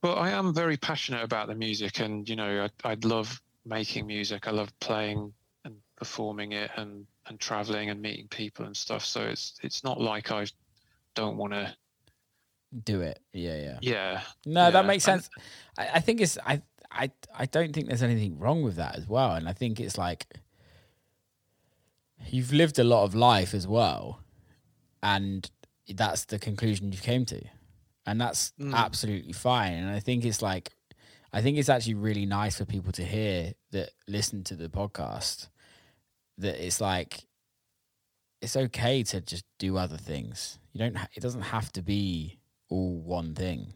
But I am very passionate about the music, and you know, I, I'd love making music. I love playing and performing it, and and traveling and meeting people and stuff. So it's it's not like I don't want to. Do it. Yeah. Yeah. Yeah, No, that makes sense. I, I think it's I I I don't think there's anything wrong with that as well, and I think it's like you've lived a lot of life as well, and that's the conclusion you came to, and that's Mm. absolutely fine. And I think it's like I think it's actually really nice for people to hear that listen to the podcast that it's like it's okay to just do other things. You don't. Ha- it doesn't have to be all one thing,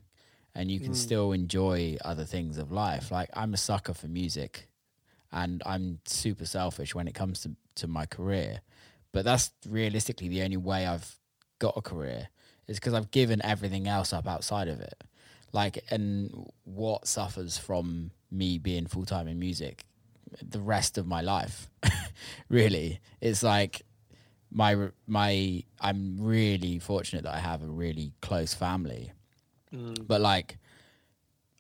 and you can Mm. still enjoy other things of life. Like I'm a sucker for music, and I'm super selfish when it comes to to my career. But that's realistically the only way I've got a career is because I've given everything else up outside of it. Like, and what suffers from me being full time in music the rest of my life. (laughs) really, it's like my my. I'm really fortunate that I have a really close family, Mm. but like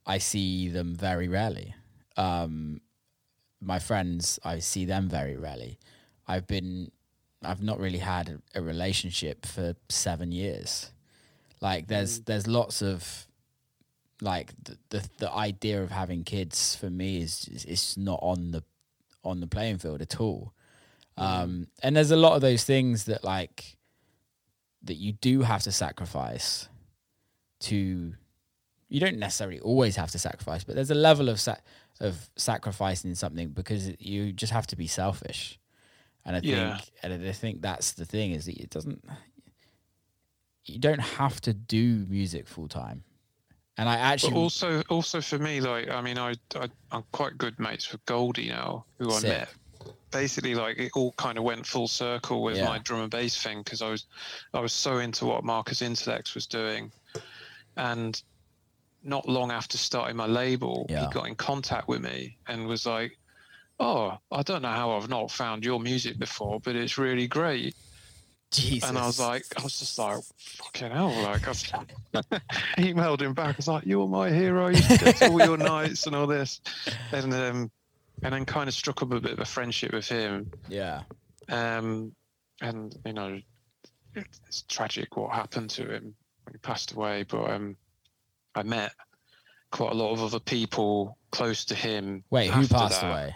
I see them very rarely. Um, my friends, I see them very rarely. I've been, I've not really had a, a relationship for seven years. Like there's there's lots of like the, the the idea of having kids for me is is, is not on the on the playing field at all. Um, and there's a lot of those things that like that you do have to sacrifice to you don't necessarily always have to sacrifice, but there's a level of sa- of sacrificing something because you just have to be selfish. And I Yeah. think and I think that's the thing is that it doesn't you don't have to do music full time. And I actually But also, also for me, like I mean, I, I I'm quite good mates with Goldie now, who I Sick. met. Basically, like it all kind of went full circle with Yeah. my drum and bass thing because I was I was so into what Marcus Intalex was doing, and not long after starting my label, Yeah. he got in contact with me and was like, "Oh, I don't know how I've not found your music before, but it's really great." Jesus. And I was like, I was just like, fucking hell. Like, I (laughs) emailed him back. I was like, you're my hero. To go to all your nights and all this. And, um, and then kind of struck up a bit of a friendship with him. Yeah. Um, and, you know, it's, tragic what happened to him he passed away. But um, I met quite a lot of other people close to him. Wait, who passed that. away?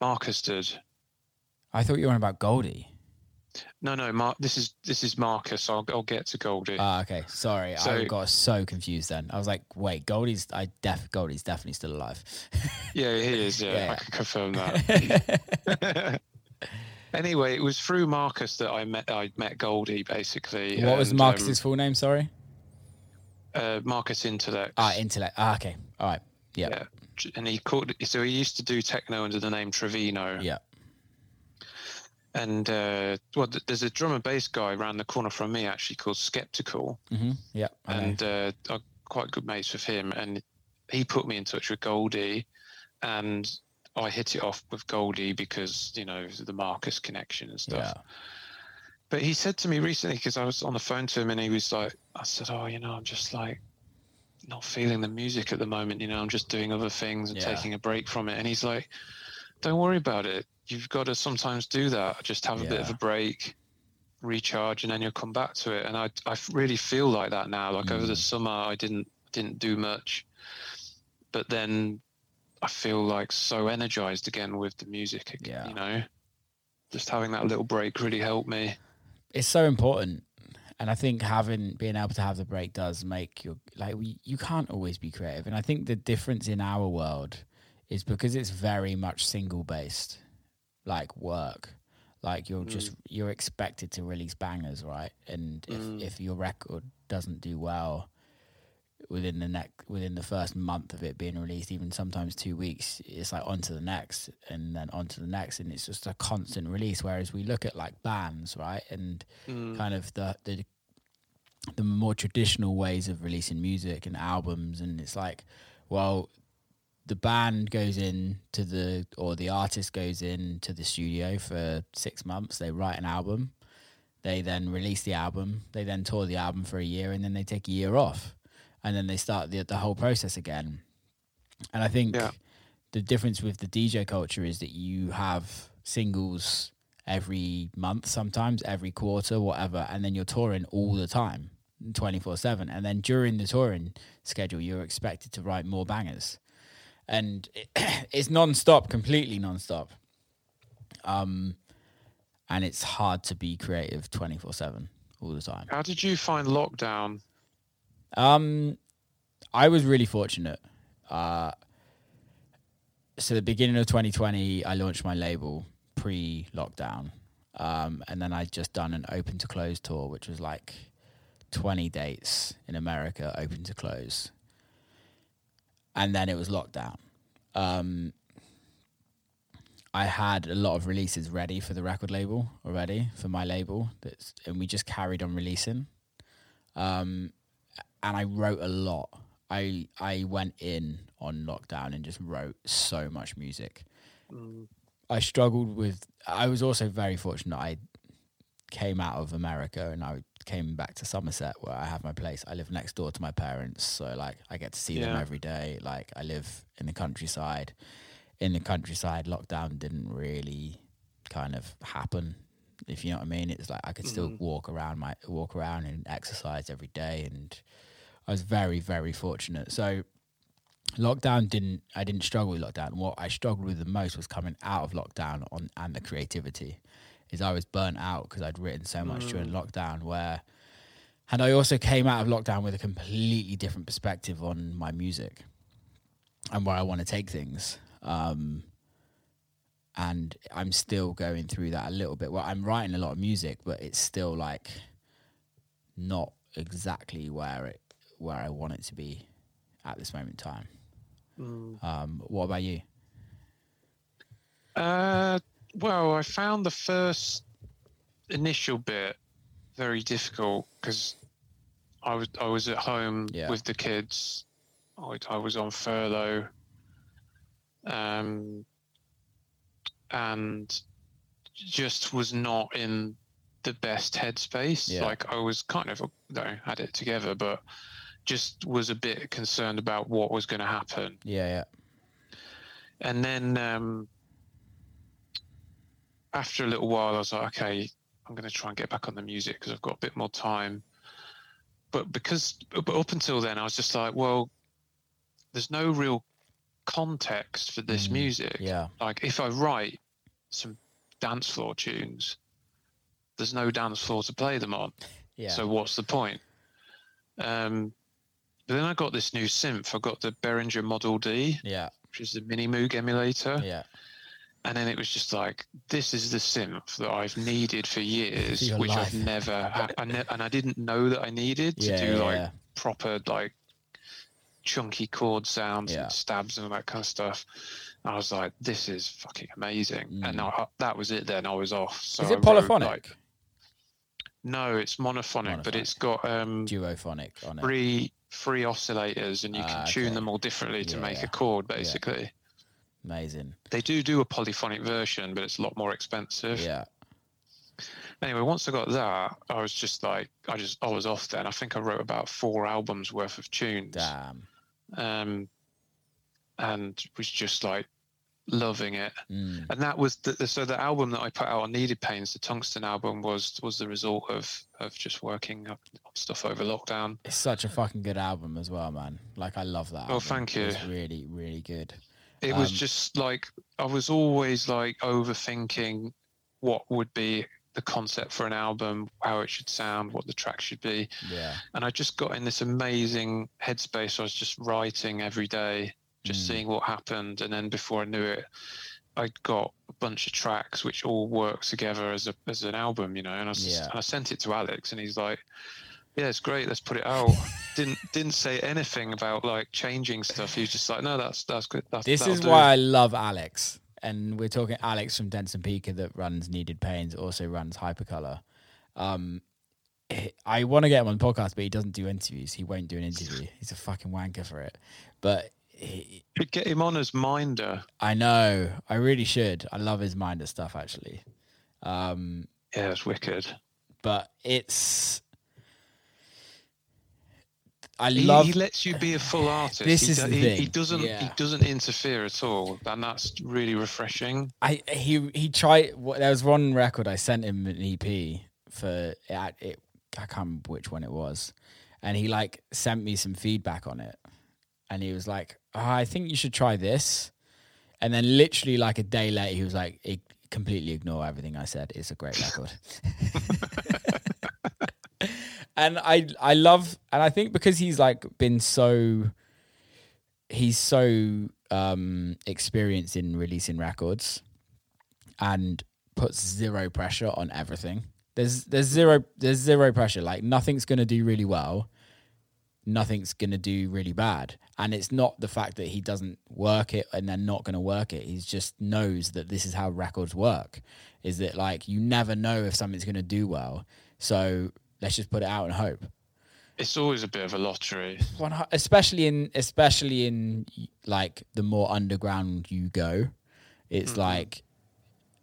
Marcus did. I thought you were on about Goldie. No, no, Mar- this is this is Marcus. I'll, I'll get to Goldie. Ah, okay. Sorry, I got so confused then. I was like, wait, Goldie's I def Goldie's definitely still alive. Yeah, he is. Yeah, (laughs) Yeah. I can confirm that. (laughs) (laughs) anyway, it was through Marcus that I met. I met Goldie basically. what was and, Marcus's full name? Sorry. Um, uh, Marcus Intalex. Ah, Intalex. Ah, okay. All right. Yeah. yeah, and he called. So he used to do techno under the name Trevino. Yeah. And uh, well, there's a drum and bass guy around the corner from me actually called Skeptical, Mm-hmm. Yeah. And uh, I'm quite good mates with him. And he put me in touch with Goldie, and I hit it off with Goldie because you know the Marcus connection and stuff. but he said to me recently because I was on the phone to him and he was like, I said, "Oh, you know, I'm just like not feeling the music at the moment. You know, I'm just doing other things and Yeah. taking a break from it." And he's like, "Don't worry about it. You've got to sometimes do that. Just have a bit of a break." recharge and then you'll come back to it and i i really feel like that now like over the Mm. summer i didn't didn't do much but then i feel like so energized again with the music Yeah. you know? Just having that little break really helped me. It's so important and i think having being able to have the break does make you like we, you can't always be creative and i think the difference in our world is because it's very much single based like work like you're mm. just you're expected to release bangers right? And if, mm. if your record doesn't do well within the next within the first month of it being released even sometimes two weeks it's like on to the next and then on to the next and it's just a constant release. Whereas we look at like bands right? And mm. kind of the the the more traditional ways of releasing music and albums and it's like well the band goes in to the or the artist goes in to the studio for six months they write an album they then release the album they then tour the album for a year and then they take a year off and then they start the, the whole process again. And i think Yeah. the difference with the dj culture is that you have singles every month sometimes every quarter whatever and then you're touring all the time 24/7 and then during the touring schedule you're expected to write more bangers. And it, (clears throat) it's non-stop completely non-stop. Um and it's hard to be creative 24/7 all the time. How did you find lockdown um, I was really fortunate. Uh, so the beginning of 2020, I launched my label pre-lockdown, um, and then I'd just done an open to close tour, which was like 20 dates in America, open to close, and then it was lockdown. Um, I had a lot of releases ready for the record label already for my label, that's, and we just carried on releasing. Um, and I wrote a lot. I I went in on lockdown and just wrote so much music. Mm. I struggled with. I was also very fortunate. I came out of America and I came back to Somerset where I have my place. I live next door to my parents, so like I get to see them every day. Like I live in the countryside. In the countryside, lockdown didn't really kind of happen. If you know what I mean, it's like I could still mm-hmm. walk around my walk around and exercise every day, and I was very very fortunate. So lockdown didn't I didn't struggle with lockdown. What I struggled with the most was coming out of lockdown on and the creativity. Is I was burnt out because I'd written so much during lockdown where and I also came out of lockdown with a completely different perspective on my music and where I want to take things. Um, and I'm still going through that a little bit. Well, I'm writing a lot of music, but it's still like not exactly where it where I want it to be at this moment in time. Um, what about you? Uh, well, I found the first initial bit very difficult because I was I was at home Yeah. with the kids. I, I was on furlough, um, and just was not in the best headspace. Yeah. Like I was kind of, no, had it together, but just was a bit concerned about what was going to happen Yeah, yeah, and then um, after a little while, I was like, okay, I'm going to try and get back on the music because I've got a bit more time. But because, but up until then, I was just like, well, there's no real context for this music. yeah. Like, if I write some dance floor tunes, there's no dance floor to play them on. yeah. So what's the point? Um, but then I got this new synth. I got the Behringer Model D yeah, which is the Mini Moog emulator. yeah, And then it was just like, this is the synth that I've needed for years, (laughs) which life. I've never had. I ne- and I didn't know that I needed to Yeah, do yeah, like yeah. proper, like chunky chord sounds and stabs and all that kind of stuff. And I was like, this is fucking amazing. And Mm. I, that was it then. I was off. So Is I it wrote, polyphonic? like- no, it's monophonic, but it's got um, Duophonic on it. three three oscillators and you Ah, can tune okay. them all differently to Yeah, make a chord basically. Amazing. They do do a polyphonic version, but it's a lot more expensive. Yeah. anyway, once I got that, I was just like, I just, I was off then. I think I wrote about four albums worth of tunes. Damn. Um, and was just like loving it. Mm. And that was the, so the album that I put out on Kneaded Pains, the Tungsten album, was was the result of of just working up stuff over lockdown. It's such a fucking good album as well, man. Like I love that. Oh, album. thank you. It's really, really good. It was Um, just like I was always like overthinking what would be the concept for an album, how it should sound, what the track should be. Yeah. And I just got in this amazing headspace. I was just writing every day, just Mm. seeing what happened. And then before I knew it, I got a bunch of tracks which all work together as a as an album, you know. And I, Yeah. and I sent it to Alex, and he's like, "Yeah, it's great. Let's put it out." (laughs) didn't didn't say anything about like changing stuff. He was just like, "No, that's that's good." That's, This is do." why I love Alex. And we're talking Alex from Dense & Pika that runs Kneaded Pains, also runs Hypercolour. Um, I want to get him on the podcast, but he doesn't do interviews. He won't do an interview. He's a fucking wanker for it. But he, Could get him on as Minder. I know. I really should. I love his Minder stuff, actually. Um, Yeah, it's wicked. but it's. I He, love. he lets you be a full artist. This he, is the he, he doesn't he doesn't interfere at all, and that's really refreshing. I he he tried. There was one record I sent him an EP for. It, it, I can't remember which one it was, and he like sent me some feedback on it, and he was like, "I think you should try this," and then literally like a day later, he was like, "I- "Completely ignore everything I said. It's a great record." (laughs) and I I love, and I think because he's like been so he's so um experienced in releasing records and puts zero pressure on everything. There's there's zero there's zero pressure. Like nothing's gonna do really well. Nothing's gonna do really bad. And it's not the fact that he doesn't work it and they're not gonna work it. He just knows that this is how records work. Is that like you never know if something's gonna do well. So let's just put it out and hope. It's always a bit of a lottery. Especially in especially in like the more underground you go it's mm-hmm. like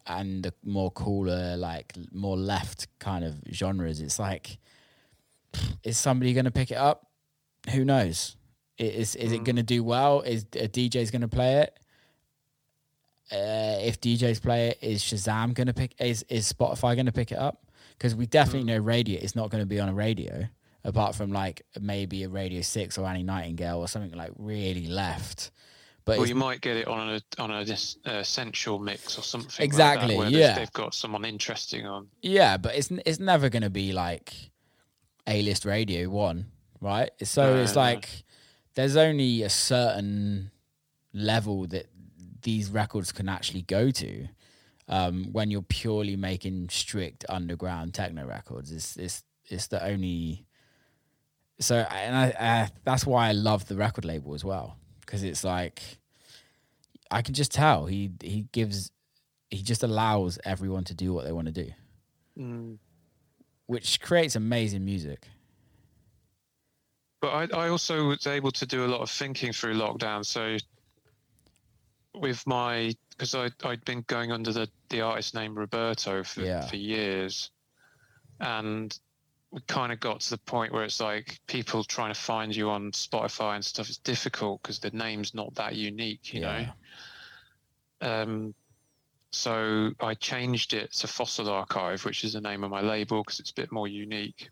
and the more cooler like more left kind of genres it's like is somebody going to pick it up who knows is is it going to do well is a dj's going to play it uh, if DJs play it, is Shazam going to pick? Is is Spotify going to pick it up? Because we definitely know radio. It's not going to be on a radio, apart from like maybe a Radio Six or Annie Nightingale or something like really left. But Well, you might get it on a on a uh, essential mix or something. Exactly, Like that, yeah. they've, they've got someone interesting on. Yeah, but it's it's never going to be like A list radio one, right? So it's like there's only a certain level that these records can actually go to um, when you're purely making strict underground techno records. It's it's it's the only. So and I, I that's why I love the record label as well because it's like I can just tell he he gives he just allows everyone to do what they want to do Mm. which creates amazing music. But I, I also was able to do a lot of thinking through lockdown. So with my because I I'd been going under the the artist name Roberto for Yeah. for years, and we kind of got to the point where it's like people trying to find you on Spotify and stuff is difficult because the name's not that unique, you know. Um, so I changed it to Fossil Archive, which is the name of my label because it's a bit more unique.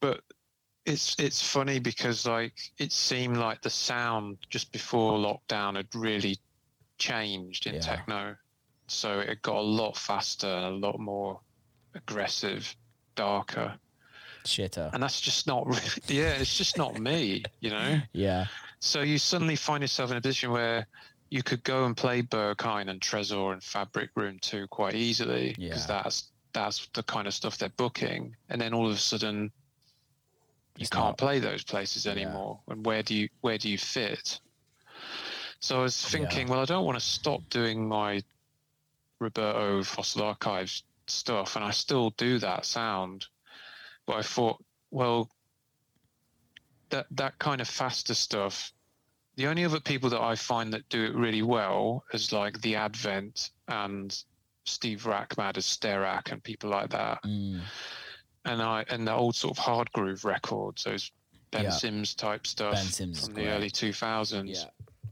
But it's it's funny because like it seemed like the sound just before lockdown had really changed in Yeah. techno, so it got a lot faster, and a lot more aggressive, darker, Shitter. and that's just not (laughs) really, yeah, it's just not me, you know. (laughs) Yeah. So you suddenly find yourself in a position where you could go and play Berghain and Tresor and Fabric Room 2 quite easily because Yeah. that's that's the kind of stuff they're booking, and then all of a sudden you can't play those places Yeah. anymore. And where do you where do you fit? So I was Yeah. thinking, well, I don't want to stop doing my Roberto Fossil Archives stuff, and I still do that sound, but I thought, well, that that kind of faster stuff. The only other people that I find that do it really well is like the Advent and Steve Rachmad as Sterac and people like that. Mm. And I and the old sort of hard groove records, those Ben Yeah. Sims type stuff Ben Sims from the early 2000s. Yeah.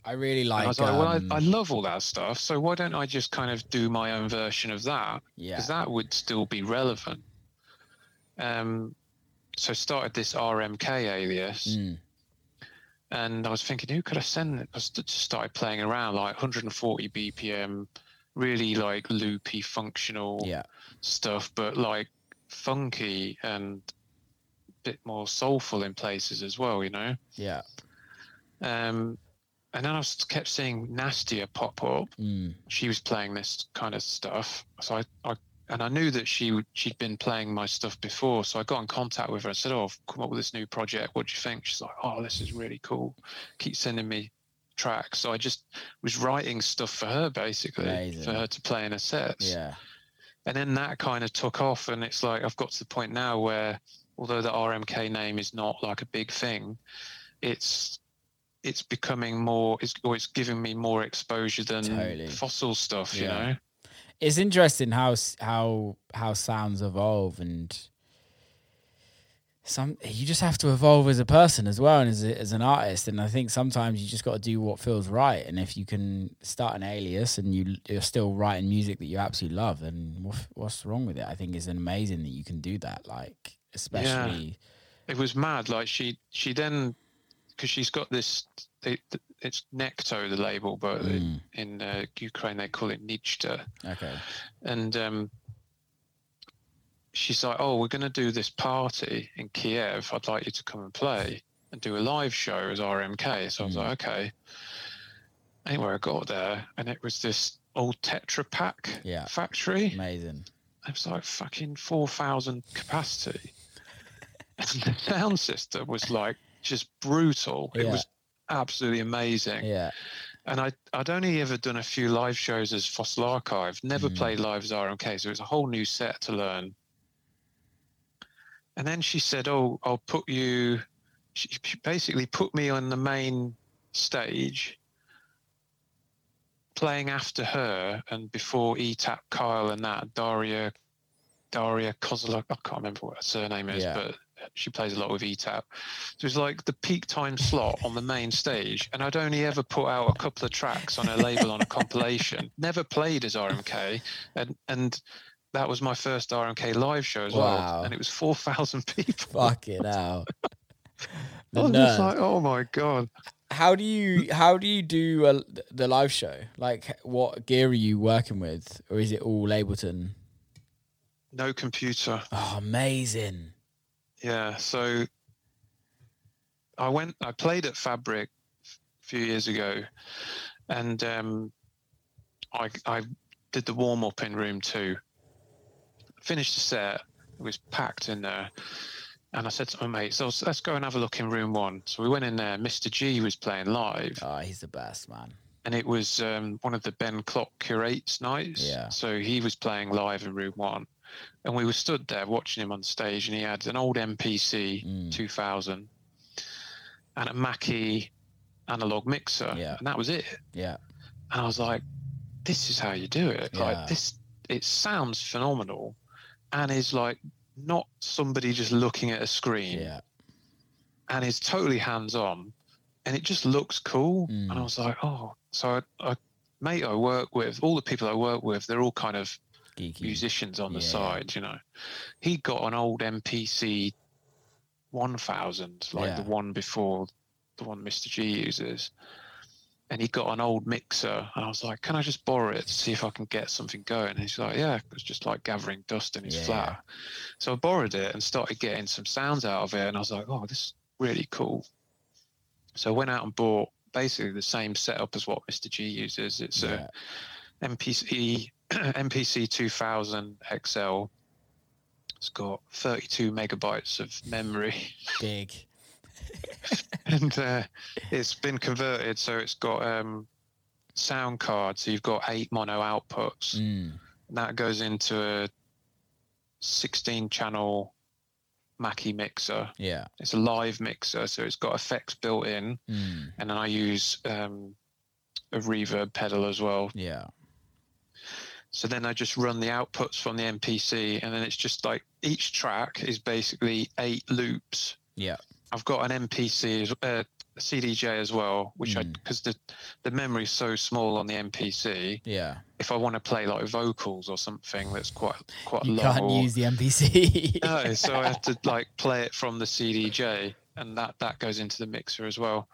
I really And like. I was like, well, um, I, I love all that stuff. So why don't I just kind of do my own version of that? yeah. Because that would still be relevant. Um, so I started this RMK alias, Mm. and I was thinking, who could I send? it? I just started playing around, like 140 BPM, really like loopy, functional Yeah. stuff, but like funky and a bit more soulful in places as well, you know. Yeah. Um, and then I kept seeing Nastia pop up. Mm. She was playing this kind of stuff, so I, I and I knew that she she'd been playing my stuff before, so I got in contact with her and said, "Oh, I've come up with this new project. What do you think?" She's like, "Oh, this is really cool. Keep sending me tracks." So I just was writing stuff for her basically Amazing. for her to play in her sets Yeah. And then that kind of took off and it's like i've got to the point now where although the rmk name is not like a big thing it's it's becoming more it's or it's giving me more exposure than Totally. fossil stuff you know It's interesting how how how sounds evolve and some you just have to evolve as a person as well and as a, as an artist. And I think sometimes you just got to do what feels right. And if you can start an alias and you you're still writing music that you absolutely love then what, what's wrong with it? I think it's amazing that you can do that like especially it was mad. Like she she then because she's got this they, it's Nechto the label but Mm. in uh, ukraine they call it nijta okay. And um, she's like, "Oh, we're going to do this party in Kiev. I'd like you to come and play and do a live show as RMK." So I was Mm. like, "Okay." Anyway, I got there, and it was this old Tetra Pak Yeah. factory. amazing It was like fucking four thousand capacity, (laughs) and the sound system was like just brutal. It Yeah. was absolutely amazing yeah and I, I'd only ever done a few live shows as Fossil Archive, never Mm. played live as RMK, so it was a whole new set to learn. And then she said, "Oh, I'll put you." She she basically put me on the main stage, playing after her and before ETAPP KYLE and that Daria, Daria Kozlak. I can't remember what her surname is, Yeah. but she plays a lot with ETAPP. So it was like the peak time slot on the main stage, and I'd only ever put out a couple of tracks on a label on a compilation. (laughs) Never played as RMK, and and that was my first RMK live show as Wow. well, and it was four thousand (laughs) people. fucking hell (laughs) I the was just like, oh my god! how do you how do you do a, the live show? Like, what gear are you working with, or is it all Ableton? No computer. Oh, amazing! Yeah, so I went. I played at Fabric a few years ago, and um, I I did the warm up in room two. Finished the set. It was packed in there, and I said to my mate, "So let's go and have a look in room one." So we went in there. Mr. G was playing live, Oh, he's the best man. and it was um, one of the Ben Klock curates nights. Yeah. So he was playing live in room one, and we were stood there watching him on stage, and he had an old MPC Mm. 2000 and a Mackie analog mixer, Yeah. and that was it. Yeah, And I was like, "This is how you do it. Yeah. Like this, it sounds phenomenal, and is like not somebody just looking at a screen, yeah, and is totally hands on, and it just looks cool." Mm. And I was like, "Oh." So I, I, mate, I work with all the people I work with. They're all kind of geeky. musicians on the Yeah. side, you know. He got an old MPC 1000, like Yeah. the one before the one Mr. G uses. And he got an old mixer. And I was like, can I just borrow it to see if I can get something going? And he's like, yeah, it's just like gathering dust in his Yeah. flat. So I borrowed it and started getting some sounds out of it. And I was like, oh, this is really cool. So I went out and bought basically the same setup as what Mr. G uses. It's Yeah. a (clears throat) MPC MPC 2000 XL. It's got 32 megabytes of memory, Big. (laughs) and uh, it's been converted so it's got um, sound cards. So you've got eight mono outputs, Mm. that goes into a 16 channel Mackie mixer. Yeah. It's a live mixer, so it's got effects built in, Mm. and then I use um, a reverb pedal as well Yeah. So then I just run the outputs from the MPC, and then it's just like each track is basically eight loops. Yeah. I've got an MPC, uh, CDJ as well, which I Mm. because the the memory's so small on the MPC. Yeah. If I want to play like vocals or something that's quite quite You long, can't or- use the MPC. no, (laughs) so I have to like play it from the CDJ, and that that goes into the mixer as well.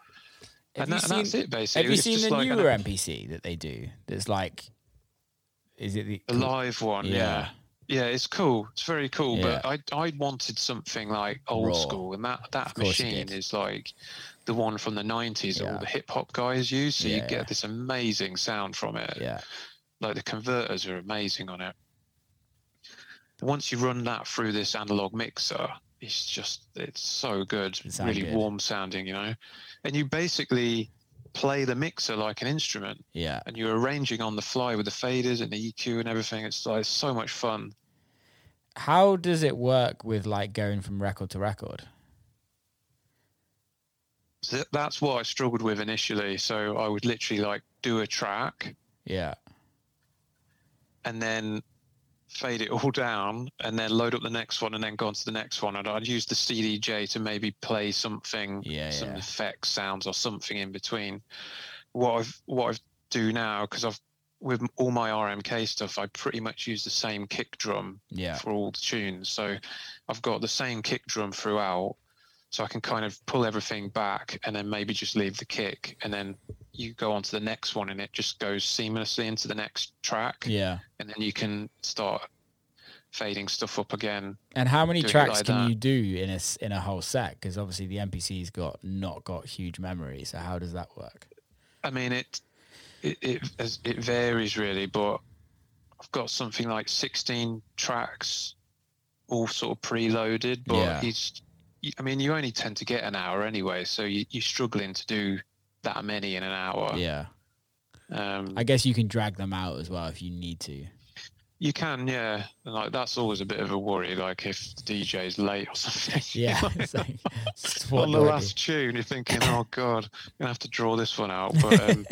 Have and, you that, and that's seen- it basically. Have you It's seen the like an- newer MPC that they do? That's like, is it the the live one? Yeah. Yeah. Yeah, it's cool. It's very cool. Yeah. But I I wanted something like old Raw. school, and that that machine is like the one from the 90s that Yeah. all the hip hop guys use. So Yeah, you get this amazing sound from it. Yeah. Like the converters are amazing on it. Once you run that through this analog mixer, it's just it's so good. It really good. warm sounding, you know. And you basically play the mixer like an instrument Yeah. and you're arranging on the fly with the faders and the EQ and everything. It's like so much fun. How does it work with like going from record to record? So that's what I struggled with initially. So I would literally like do a track Yeah. and then fade it all (laughs) down and then load up the next one and then go on to the next one. And I'd use the CDJ to maybe play something, Yeah, some yeah. effects, sounds, or something in between. What I've what I do now because I've with all my RMK stuff, I pretty much use the same kick drum Yeah. for all the tunes. So I've got the same kick drum throughout. So I can kind of pull everything back and then maybe just leave the kick and then you go on to the next one and it just goes seamlessly into the next track Yeah. and then you can start fading stuff up again. And how many tracks like can that. you do in a in a whole set? Because obviously the MPC's got not got huge memory. So how does that work? I mean, it it it, it varies really, but I've got something like 16 tracks, all sort of preloaded. But Yeah. it's, I mean, you only tend to get an hour anyway, so you, you're struggling to do that many in an hour. Yeah. Um, I guess you can drag them out as well if you need to. you can, yeah. And like that's always a bit of a worry, like if the DJ's late or (laughs) something. (laughs) Yeah. (laughs) like, what on the do I do? last tune, you're thinking, (coughs) "Oh God, I'm gonna have to draw this one out." But um,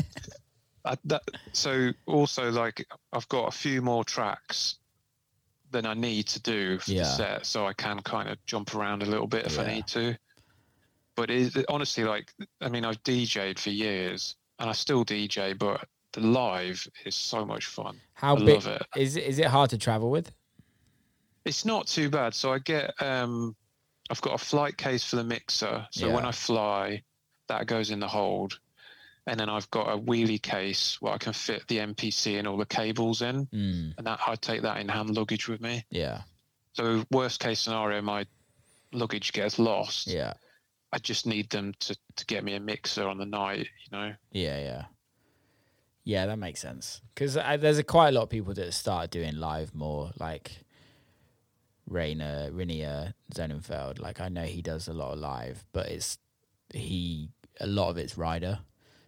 I, that, so also like I've got a few more tracks than I need to do for Yeah. the set, so I can kind of jump around a little bit if I need to. But it, honestly, like I mean, I've DJ'd for years, and I still DJ, but the live is so much fun. How I big love it. is it? Is it hard to travel with? It's not too bad. So I get um I've got a flight case for the mixer. So when I fly, that goes in the hold. And then I've got a wheelie case where I can fit the MPC and all the cables in. Mm, And that I take that in hand luggage with me. yeah. So worst case scenario, my luggage gets lost. Yeah. I just need them to, to get me a mixer on the night, you know. Yeah, yeah, yeah. That makes sense because there's a, quite a lot of people that start doing live more, like Rainer, Reinier, Zonneveld. Like I know he does a lot of live, but it's he a lot of it's rider,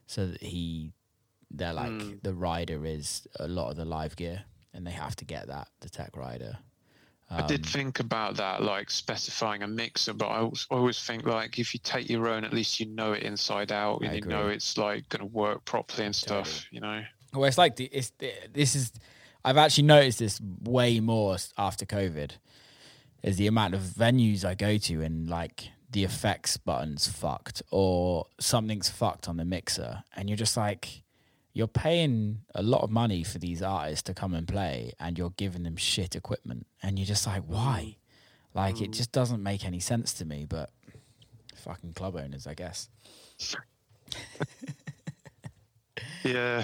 so that he they're like Mm. the rider is a lot of the live gear, and they have to get that the tech rider. I did Um, think about that, like specifying a mixer, but I always, always think like if you take your own, at least you know it inside out, I and you know it's like going to work properly and stuff. Totally. You know, Well, it's like the, it's this is. I've actually noticed this way more after COVID. Is the amount of venues I go to and like the effects buttons fucked or something's fucked on the mixer, and you're just like, you're paying a lot of money for these artists to come and play, and you're giving them shit equipment, and you're just like, why? Mm. Like it mm. just doesn't make any sense to me. But fucking club owners, I guess. (laughs) yeah.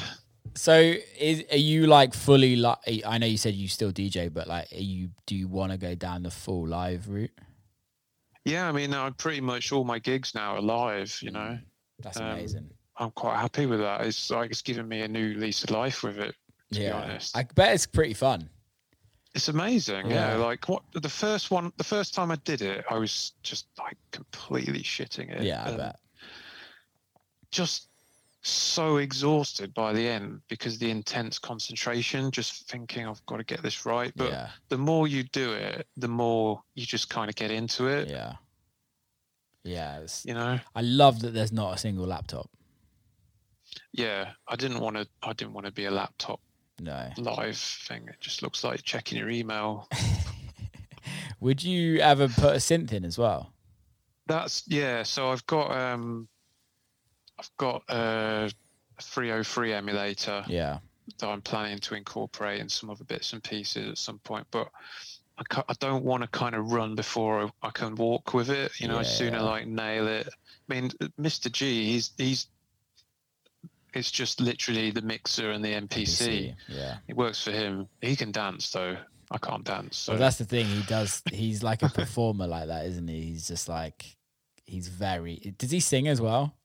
So, is are you like fully like? I know you said you still DJ, but like, are you do you want to go down the full live route? Yeah, I mean, I'm pretty much all my gigs now are live. You know, mm. That's Um, amazing. I'm quite happy with that. It's like it's given me a new lease of life with it. To be Yeah, honest, I bet it's pretty fun. it's amazing. Yeah. Yeah. like what the first one, the first time I did it, I was just like completely shitting it. Yeah, I and bet. Just so exhausted by the end because the intense concentration, just thinking I've got to get this right. But yeah, the more you do it, the more you just kind of get into it. yeah, yeah. You know. I love that there's not a single laptop. Yeah i didn't want to i didn't want to be a laptop No. live thing. It just looks like checking your email. (laughs) Would you ever put a synth in as well? That's yeah. So I've got um, I've got a 303 emulator Yeah. that I'm planning to incorporate in some other bits and pieces at some point, but. I, I don't want to kind of run before I can walk with it. You know, I sooner Yeah. like nail it. I mean, Mr. G, he's he's it's just literally the mixer and the MPC. Yeah. It works for him. He can dance though. I can't dance. So Well, that's the thing. He does. He's like a performer like that, isn't he? He's just like he's very. Does he sing as well?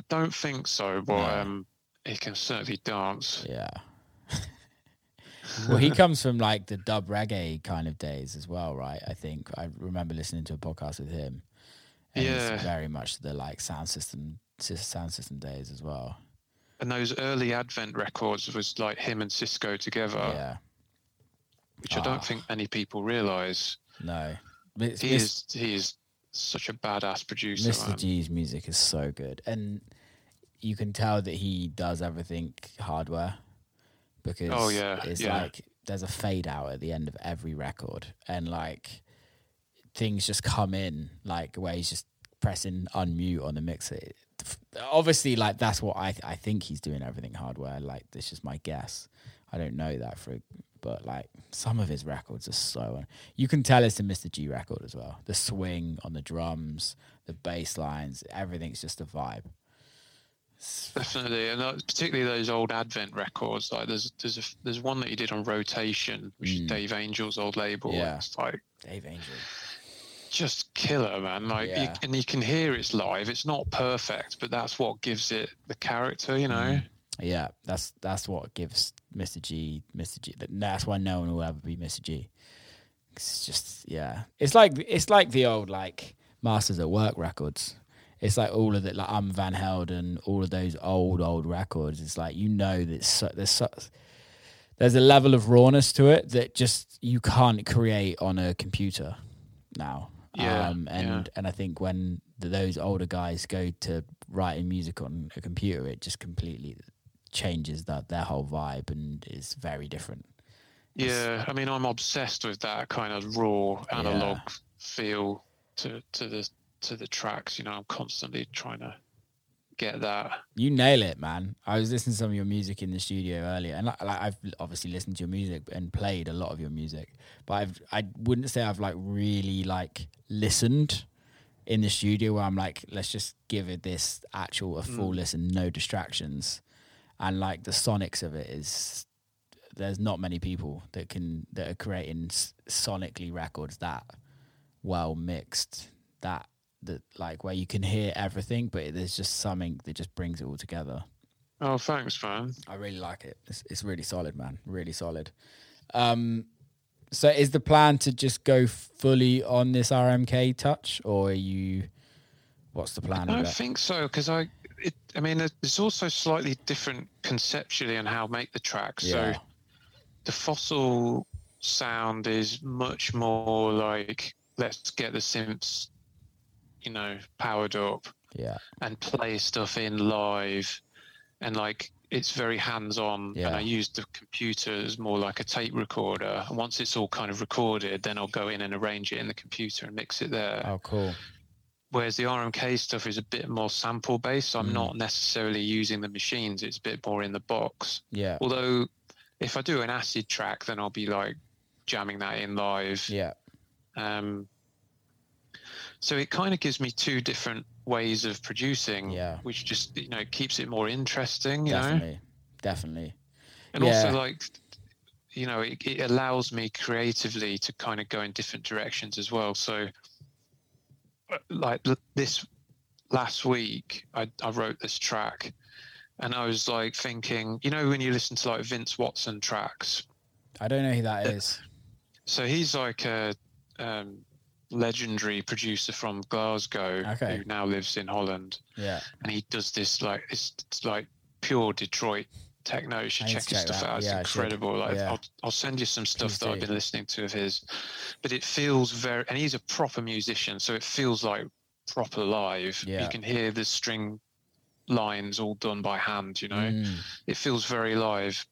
I don't think so, but No. um, he can certainly dance. Yeah. well, he comes from like the dub reggae kind of days as well, right? I think I remember listening to a podcast with him. And Yeah. it's very much the like sound system, sys- sound system days as well. And those early Advent records was like him and Cisco together, yeah. which I Ah. don't think many people realise. No. Mis- He Mis- is he is such a badass producer. Mr. man. G's music is so good, and you can tell that he does everything hardware because Oh, yeah, it's yeah. like there's a fade out at the end of every record, and like things just come in like where he's just pressing unmute on the mixer. Obviously, like that's what I I think he's doing everything hardware. Like this is my guess. I don't know that for, but like some of his records are so. You can tell it's a Mr. G record as well. The swing on the drums, the bass lines, everything's just a vibe. Definitely, and uh, particularly those old Advent records. Like there's there's a, there's one that he did on Rotation, which is Dave Angel's old label. Mm. Yeah. It's like Dave Angel. Just killer, man. Like, you, and you can hear it's live. It's not perfect, but that's what gives it the character, you know. Mm. Yeah, that's that's what gives Mr. G Mr. G. that- That's why no one will ever be Mr. G. It's just yeah. It's like it's like the old like Masters at Work records. It's like all of the like Armand Van Helden, all of those old old records. It's like you know that so, there's so, there's a level of rawness to it that just you can't create on a computer now. Yeah, um, and and I think when th those older guys go to writing music on a computer, it just completely changes that their whole vibe and is very different. Yeah, I mean, I'm obsessed with that kind of raw analog feel to to the to the tracks. You know, I'm constantly trying to get that. You nail it, man. I was listening to some of your music in the studio earlier, and like, like I've obviously listened to your music and played a lot of your music, but I've I wouldn't say I've like really like listened in the studio where I'm like, let's just give it this actual a full mm. listen, no distractions, and like the sonics of it is. There's not many people that can that are creating sonically records that well mixed that that like where you can hear everything, but there's just something that just brings it all together. Oh, thanks, man. I really like it. It's, it's really solid, man. Really solid. Um, so is the plan to just go fully on this RMK touch, or are you? What's the plan? I don't think so because I. It, I mean, it's also slightly different conceptually on how to make the track. Yeah. So the fossil sound is much more like let's get the synths, you know, powered up Yeah, and play stuff in live, and like it's very hands-on. Yeah. And I use the computer as more like a tape recorder. And once it's all kind of recorded, then I'll go in and arrange it in the computer and mix it there Oh, cool. whereas the RMK stuff is a bit more sample based. So I'm Mm. not necessarily using the machines. It's a bit more in the box. Yeah, Although if I do an acid track, then I'll be like jamming that in live. yeah, Um, so it kind of gives me two different ways of producing, Yeah. which just you know keeps it more interesting, you know, definitely, definitely. and Yeah. also like you know it, it allows me creatively to kind of go in different directions as well. So uh, like this last week, I, I wrote this track, and I was like thinking, you know, when you listen to like Vince Watson tracks, I don't know who that is. so he's like a um, legendary producer from Glasgow Okay. who now lives in Holland, Yeah, and he does this like it's, it's like pure Detroit techno. You should check his check stuff out. It's Yeah, incredible. Like Yeah. I'll I'll send you some stuff Please that I've been listening to of his, but it feels very and he's a proper musician, so it feels like proper live. Yeah. You can hear the string lines all done by hand. You know, Mm, it feels very live.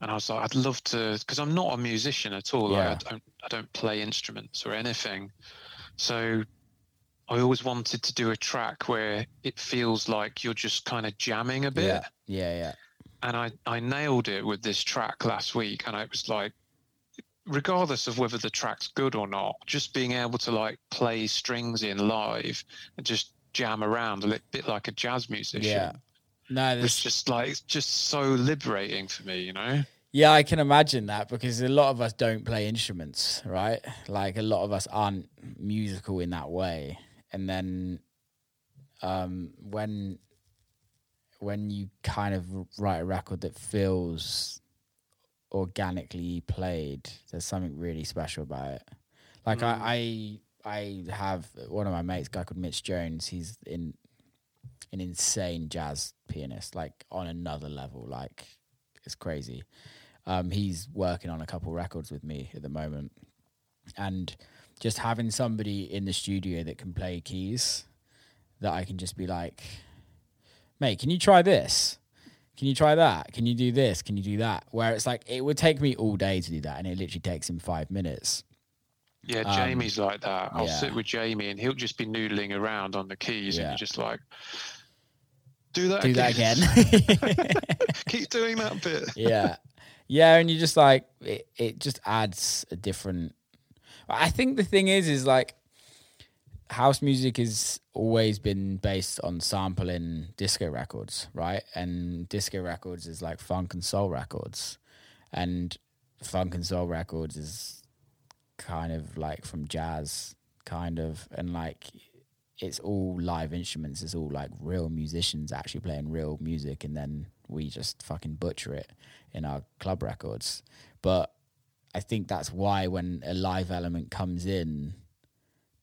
And I was like, I'd love to, because I'm not a musician at all. Yeah. Like, I don't, I don't play instruments or anything. So I always wanted to do a track where it feels like you're just kind of jamming a bit. Yeah, yeah, yeah. And I, I nailed it with this track last week, and it was like, regardless of whether the track's good or not, just being able to like play strings in live and just jam around a bit like a jazz musician. Yeah. No, It's just like it's just so liberating for me, you know. Yeah, I can imagine that because a lot of us don't play instruments, right? Like a lot of us aren't musical in that way. And then um when when you kind of write a record that feels organically played, there's something really special about it. Like I, I I have one of my mates, a guy called Mitch Jones, he's in an insane jazz pianist, like on another level. Like it's crazy. Um, he's working on a couple records with me at the moment, and just having somebody in the studio that can play keys, that I can just be like, "Mate, can you try this? Can you try that? Can you do this? Can you do that?" Where it's like it would take me all day to do that, and it literally takes him five minutes. Yeah, Um, Jamie's like that. I'll yeah. sit with Jamie and he'll just be noodling around on the keys, and Yeah. you're just like, "Do that, Do that again. again. (laughs) Keep doing that bit." yeah yeah and you just like it, it just adds a different i think the thing is is like house music has always been based on sampling disco records right and disco records is like funk and soul records and funk and soul records is kind of like from jazz kind of and like it's all live instruments. It's all like real musicians actually playing real music and then we just fucking butcher it in our club records. But i think that's why when a live element comes in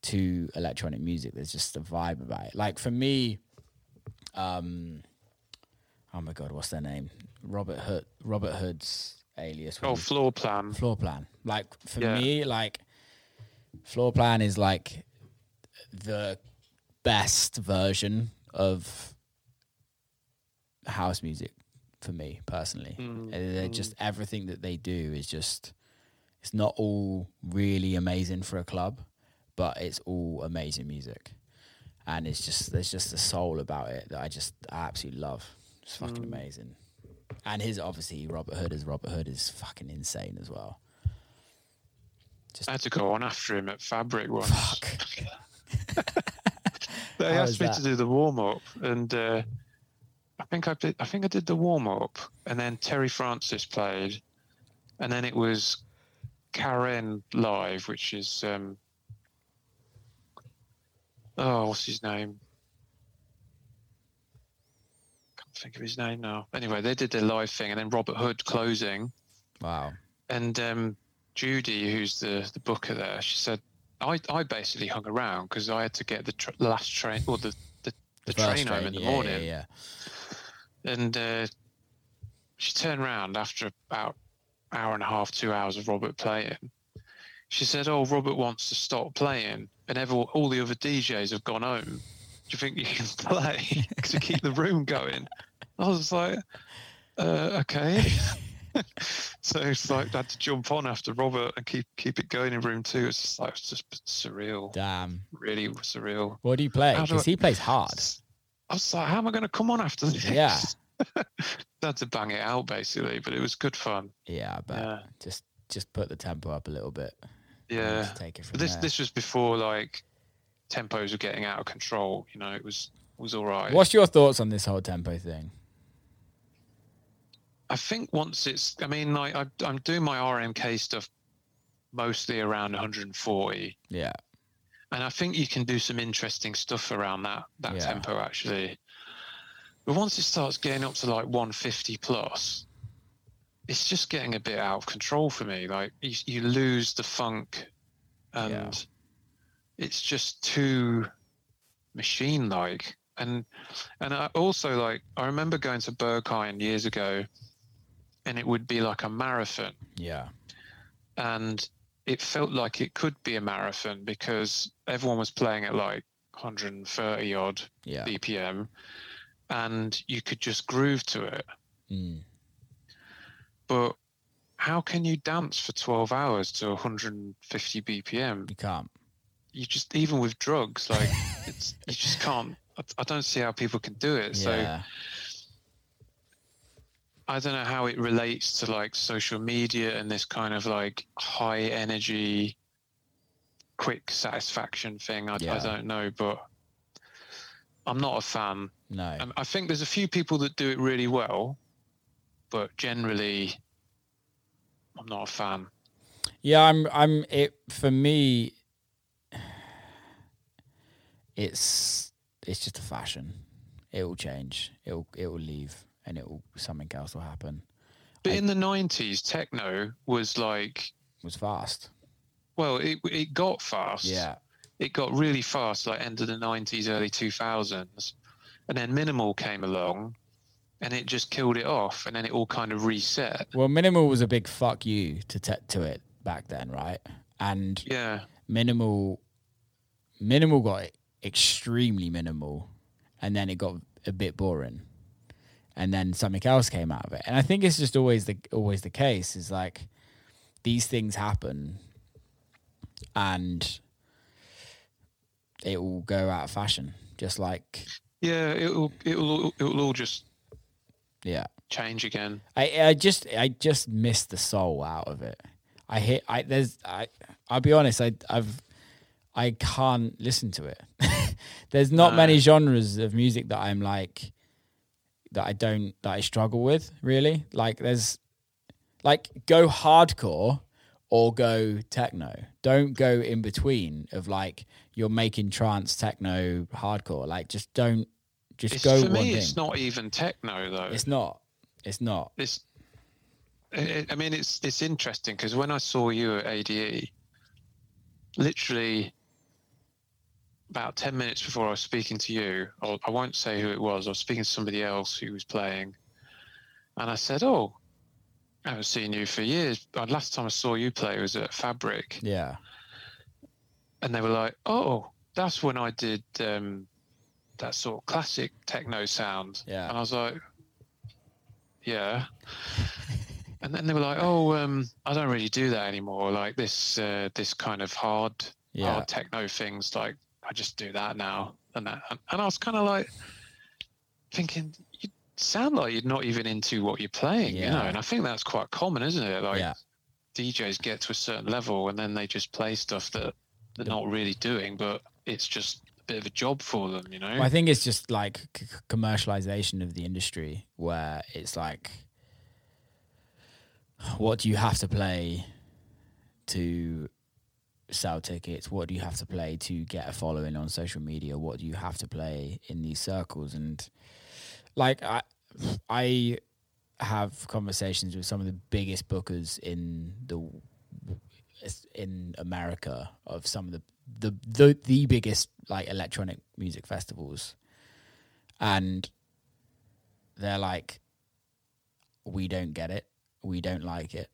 to electronic music there's just a vibe about it. Like for me um oh my god what's their name? Robert hood robert hood's alias Oh, Floorplan. floor plan. Like for Yeah. me, like Floorplan is like the best version of house music for me personally. Mm, They're just everything that they do is just it's not all really amazing for a club, but it's all amazing music. And it's just there's just a soul about it that I just I absolutely love. It's fucking Mm. amazing. And his obviously Robert Hood as Robert Hood is fucking insane as well. Just I had to go on after him at Fabric once. fuck. (laughs) They How asked me that? to do the warm up, and uh, I think I did. I think I did the warm up, and then Terry Francis played, and then it was Karen live, which is um, oh, what's his name? Can't think of his name now. Anyway, they did their live thing, and then Robert Hood closing, Wow. and um, Judy, who's the the booker there, she said, I I basically hung around because I had to get the tr- last train or the the, the First train home in the yeah, morning, Yeah, yeah. and uh, she turned around after about hour and a half, two hours of Robert playing. She said, "Oh, Robert wants to stop playing, and every, all the other DJs have gone home. Do you think you can (laughs) play to keep the room going?" I was like, uh, "Okay." (laughs) so it's like I had to jump on after Robert and keep keep it going in room two. It's just like it's just surreal, Damn. really surreal. What do you play? Because he plays hard. I was like, how am I going to come on after this? Yeah. (laughs) Had to bang it out basically, but it was good fun. Yeah, I bet. Yeah. Just just put the tempo up a little bit. Yeah. take it from But this there. this was before like tempos were getting out of control. You know, it was was all right. What's your thoughts on this whole tempo thing? I think once it's, I mean, like I, I'm doing my RMK stuff mostly around 140, Yeah. and I think you can do some interesting stuff around that that Yeah. tempo actually. But once it starts getting up to like 150 plus, it's just getting a bit out of control for me. Like you, you lose the funk, and Yeah. it's just too machine-like. And and I also like I remember going to Berghain years ago, and it would be like a marathon, Yeah. and it felt like it could be a marathon because everyone was playing at like 130 odd Yeah. BPM, and you could just groove to it. Mm. But how can you dance for 12 hours to 150 BPM? You can't. You just, even with drugs, like, it's, you just can't. I, I don't see how people can do it. So I don't know how it relates to like social media and this kind of like high energy, quick satisfaction thing. I, Yeah. I don't know, but I'm not a fan. No. I think there's a few people that do it really well, but generally, I'm not a fan. Yeah, I'm. I'm. It for me. (sighs) It's it's just a fashion. It will change. It will it will leave, and it will something else will happen. But I- in the 90s, techno was like, It was fast. well, it it got fast. Yeah. it got really fast, like end of the 90s, early 2000s. And then minimal came along and it just killed it off. And then it all kind of reset. Well, minimal was a big fuck you to te- to it back then, right? And Yeah. minimal minimal got extremely minimal and then it got a bit boring and then something else came out of it and i think it's just always the always the case is like these things happen and it will go out of fashion just like Yeah. It'll, it'll, it'll all just yeah change again. I I just I just miss the soul out of it. I hit I there's I I'll be honest I I've I can't listen to it. (laughs) there's not many genres of music that I'm like that I don't that I struggle with really. Like there's like go hardcore or go techno. Don't go in between of like you're making trance techno hardcore. Like just don't just It's, go for one me, it's not even techno though. It's not. It's not. It's, I I mean, it's it's interesting because when I saw you at ADE, literally about ten minutes before I was speaking to you, I, I won't say who it was. I was speaking to somebody else who was playing, and I said, "Oh, I haven't seen you for years. Uh, Last time I saw you play was at Fabric." Yeah. and they were like, "Oh, that's when I did um, that sort of classic techno sound." Yeah. and I was like, "Yeah." (laughs) and then they were like, "Oh, um, I don't really do that anymore. Like this, uh, this kind of hard, Yeah. hard techno things. Like I just do that now." And that, and, I was kind of like thinking, "You sound like you're not even into what you're playing, you know." And I think that's quite common, isn't it? Like Yeah. DJs get to a certain level and then they just play stuff that they're not really doing, but it's just a bit of a job for them, you know? Well, I think it's just like c- commercialization of the industry where it's like, what do you have to play to sell tickets? What do you have to play to get a following on social media? What do you have to play in these circles? And like, I, I have conversations with some of the biggest bookers in the in America of some of the the the, the biggest like electronic music festivals, and they're like, we don't get it, we don't like it,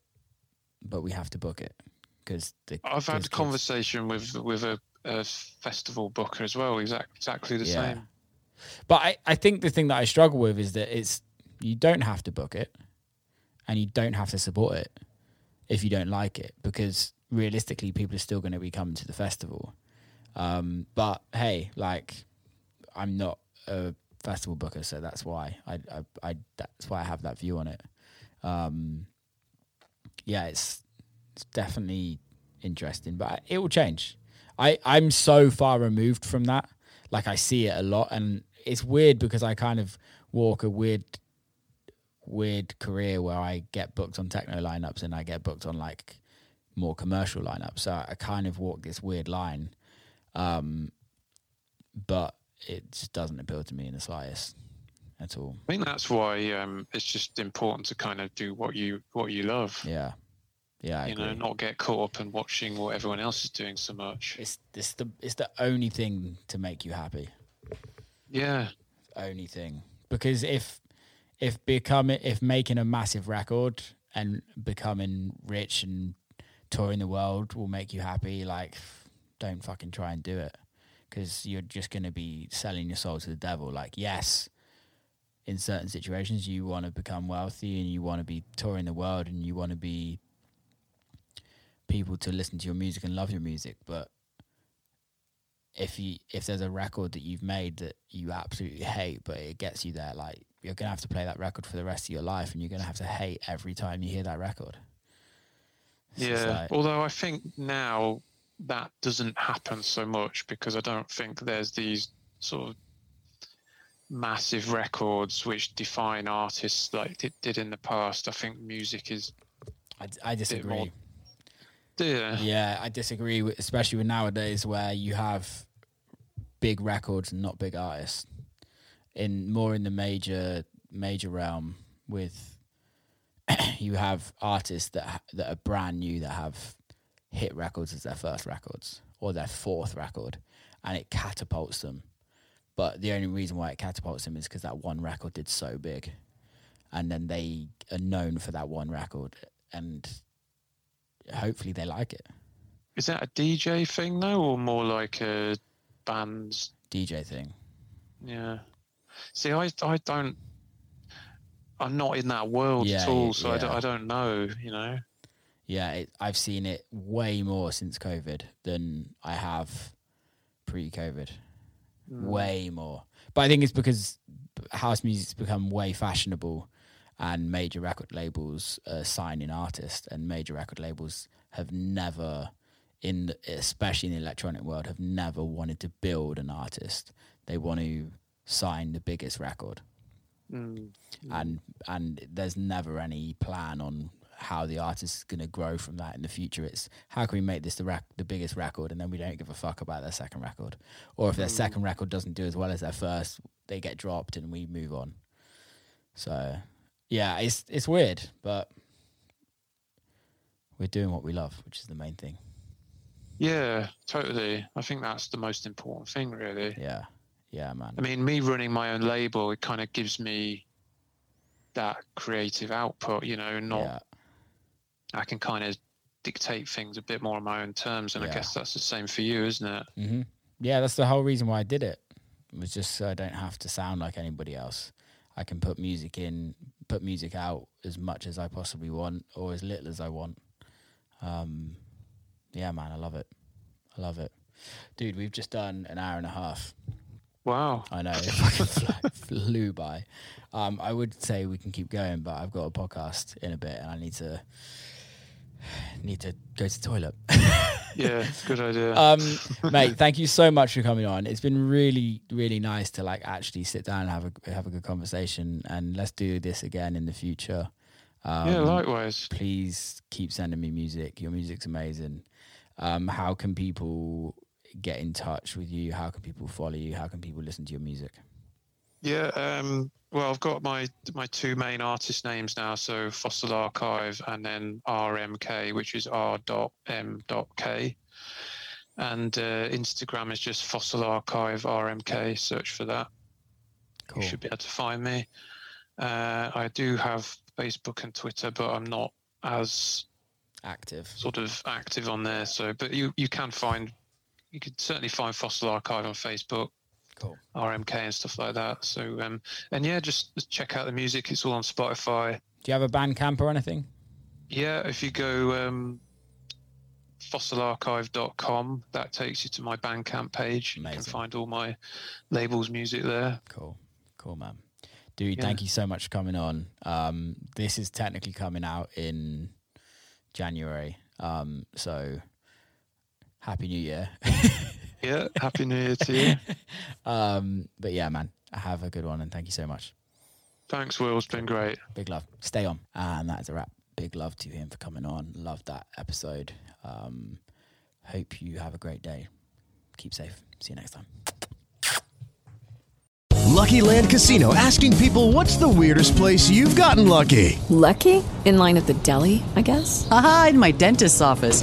but we have to book it because I've had a conversation with with a, a festival booker as well, exact, exactly the Yeah. same. But I, I think the thing that I struggle with is that it's you don't have to book it and you don't have to support it if you don't like it because realistically people are still going to be coming to the festival. Um, but hey, like I'm not a festival booker, so that's why I, I, I that's why I have that view on it. Um, yeah, it's it's definitely interesting, but it will change. I I'm so far removed from that. Like I see it a lot, and it's weird because I kind of walk a weird, weird career where I get booked on techno lineups and I get booked on like more commercial lineups. So I kind of walk this weird line, um, but it just doesn't appeal to me in the slightest at all. I think that's why um, it's just important to kind of do what you what you love. Yeah, yeah, I you agree. know, not get caught up in watching what everyone else is doing so much. it's it's the it's the only thing to make you happy. Yeah, only thing because if if becoming if making a massive record and becoming rich and touring the world will make you happy like don't fucking try and do it because you're just going to be selling your soul to the devil like yes in certain situations you want to become wealthy and you want to be touring the world and you want to be people to listen to your music and love your music but if you if there's a record that you've made that you absolutely hate but it gets you there like you're gonna have to play that record for the rest of your life and you're gonna have to hate every time you hear that record just yeah like, although I think now that doesn't happen so much because I don't think there's these sort of massive records which define artists like it did in the past. I think music is I, I disagree yeah, Yeah, I disagree, with, especially with nowadays where you have big records and not big artists. In more in the major major realm, with (clears throat) you have artists that that are brand new that have hit records as their first records or their fourth record, and it catapults them. But the only reason why it catapults them is because that one record did so big, and then they are known for that one record, and hopefully they like it. Is that a DJ thing though, or more like a band's? DJ thing. Yeah. See, I I don't. I'm not in that world Yeah, at all, so I, don't. I don't know. You know. Yeah, it, I've seen it way more since COVID than I have pre-COVID. Hmm. Way more. But I think it's because house music's become way fashionable, and major record labels are signing artists, and major record labels have never, in the, especially in the electronic world, have never wanted to build an artist. They want to sign the biggest record Mm. and and there's never any plan on how the artist is going to grow from that in the future. It's how can we make this the rec- the biggest record, and then we don't give a fuck about their second record, or if their second record doesn't do as well as their first, they get dropped and we move on. So, yeah, it's it's weird, but we're doing what we love, which is the main thing. Yeah, totally. I think that's the most important thing, really. Yeah, yeah, man. I mean, me running my own label, it kind of gives me that creative output, you know, not yeah, I can kind of dictate things a bit more on my own terms, and Yeah. I guess that's the same for you, isn't it? hmm Yeah, that's the whole reason why I did it. It was just so I don't have to sound like anybody else. I can put music in, put music out as much as I possibly want, or as little as I want. Um, yeah, man, I love it. I love it, dude. We've just done an hour and a half. Wow. I know (laughs) it fucking flew, flew by. Um, I would say we can keep going, but I've got a podcast in a bit, and I need to need to go to the toilet. (laughs) Yeah, it's a good idea. (laughs) um, mate, thank you so much for coming on. It's been really, really nice to like actually sit down and have a have a good conversation. And let's do this again in the future. Um, yeah, likewise. please keep sending me music. Your music's amazing. Um, how can people get in touch with you? How can people follow you? How can people listen to your music? Yeah. Um, well, I've got my my two main artist names now, so Fossil Archive and then RMK, which is R dot M dot K. And uh, Instagram is just Fossil Archive RMK. Search for that. Cool. You should be able to find me. Uh, I do have Facebook and Twitter, but I'm not as Active. sort of active on there. So, but you you can find, you could certainly find Fossil Archive on Facebook, Cool. RMK and stuff like that. So, um, and yeah, just, check out the music. It's all on Spotify. Do you have a Bandcamp or anything? Yeah, if you go um, fossilarchive.com, that takes you to my Bandcamp page. You can find all my labels music there. Cool. Cool, man. Dude, Yeah. thank you so much for coming on. Um, this is technically coming out in January. Um, so happy new year. (laughs) Yeah, happy New Year to you. (laughs) um, but yeah, man, have a good one and thank you so much. Thanks, Will. It's been great. Big love. Stay on. And that is a wrap. Big love to him for coming on. Love that episode. Um, hope you have a great day. Keep safe. See you next time. Lucky Land Casino asking people what's the weirdest place you've gotten lucky? Lucky? In line at the deli, I guess? Aha, in my dentist's office.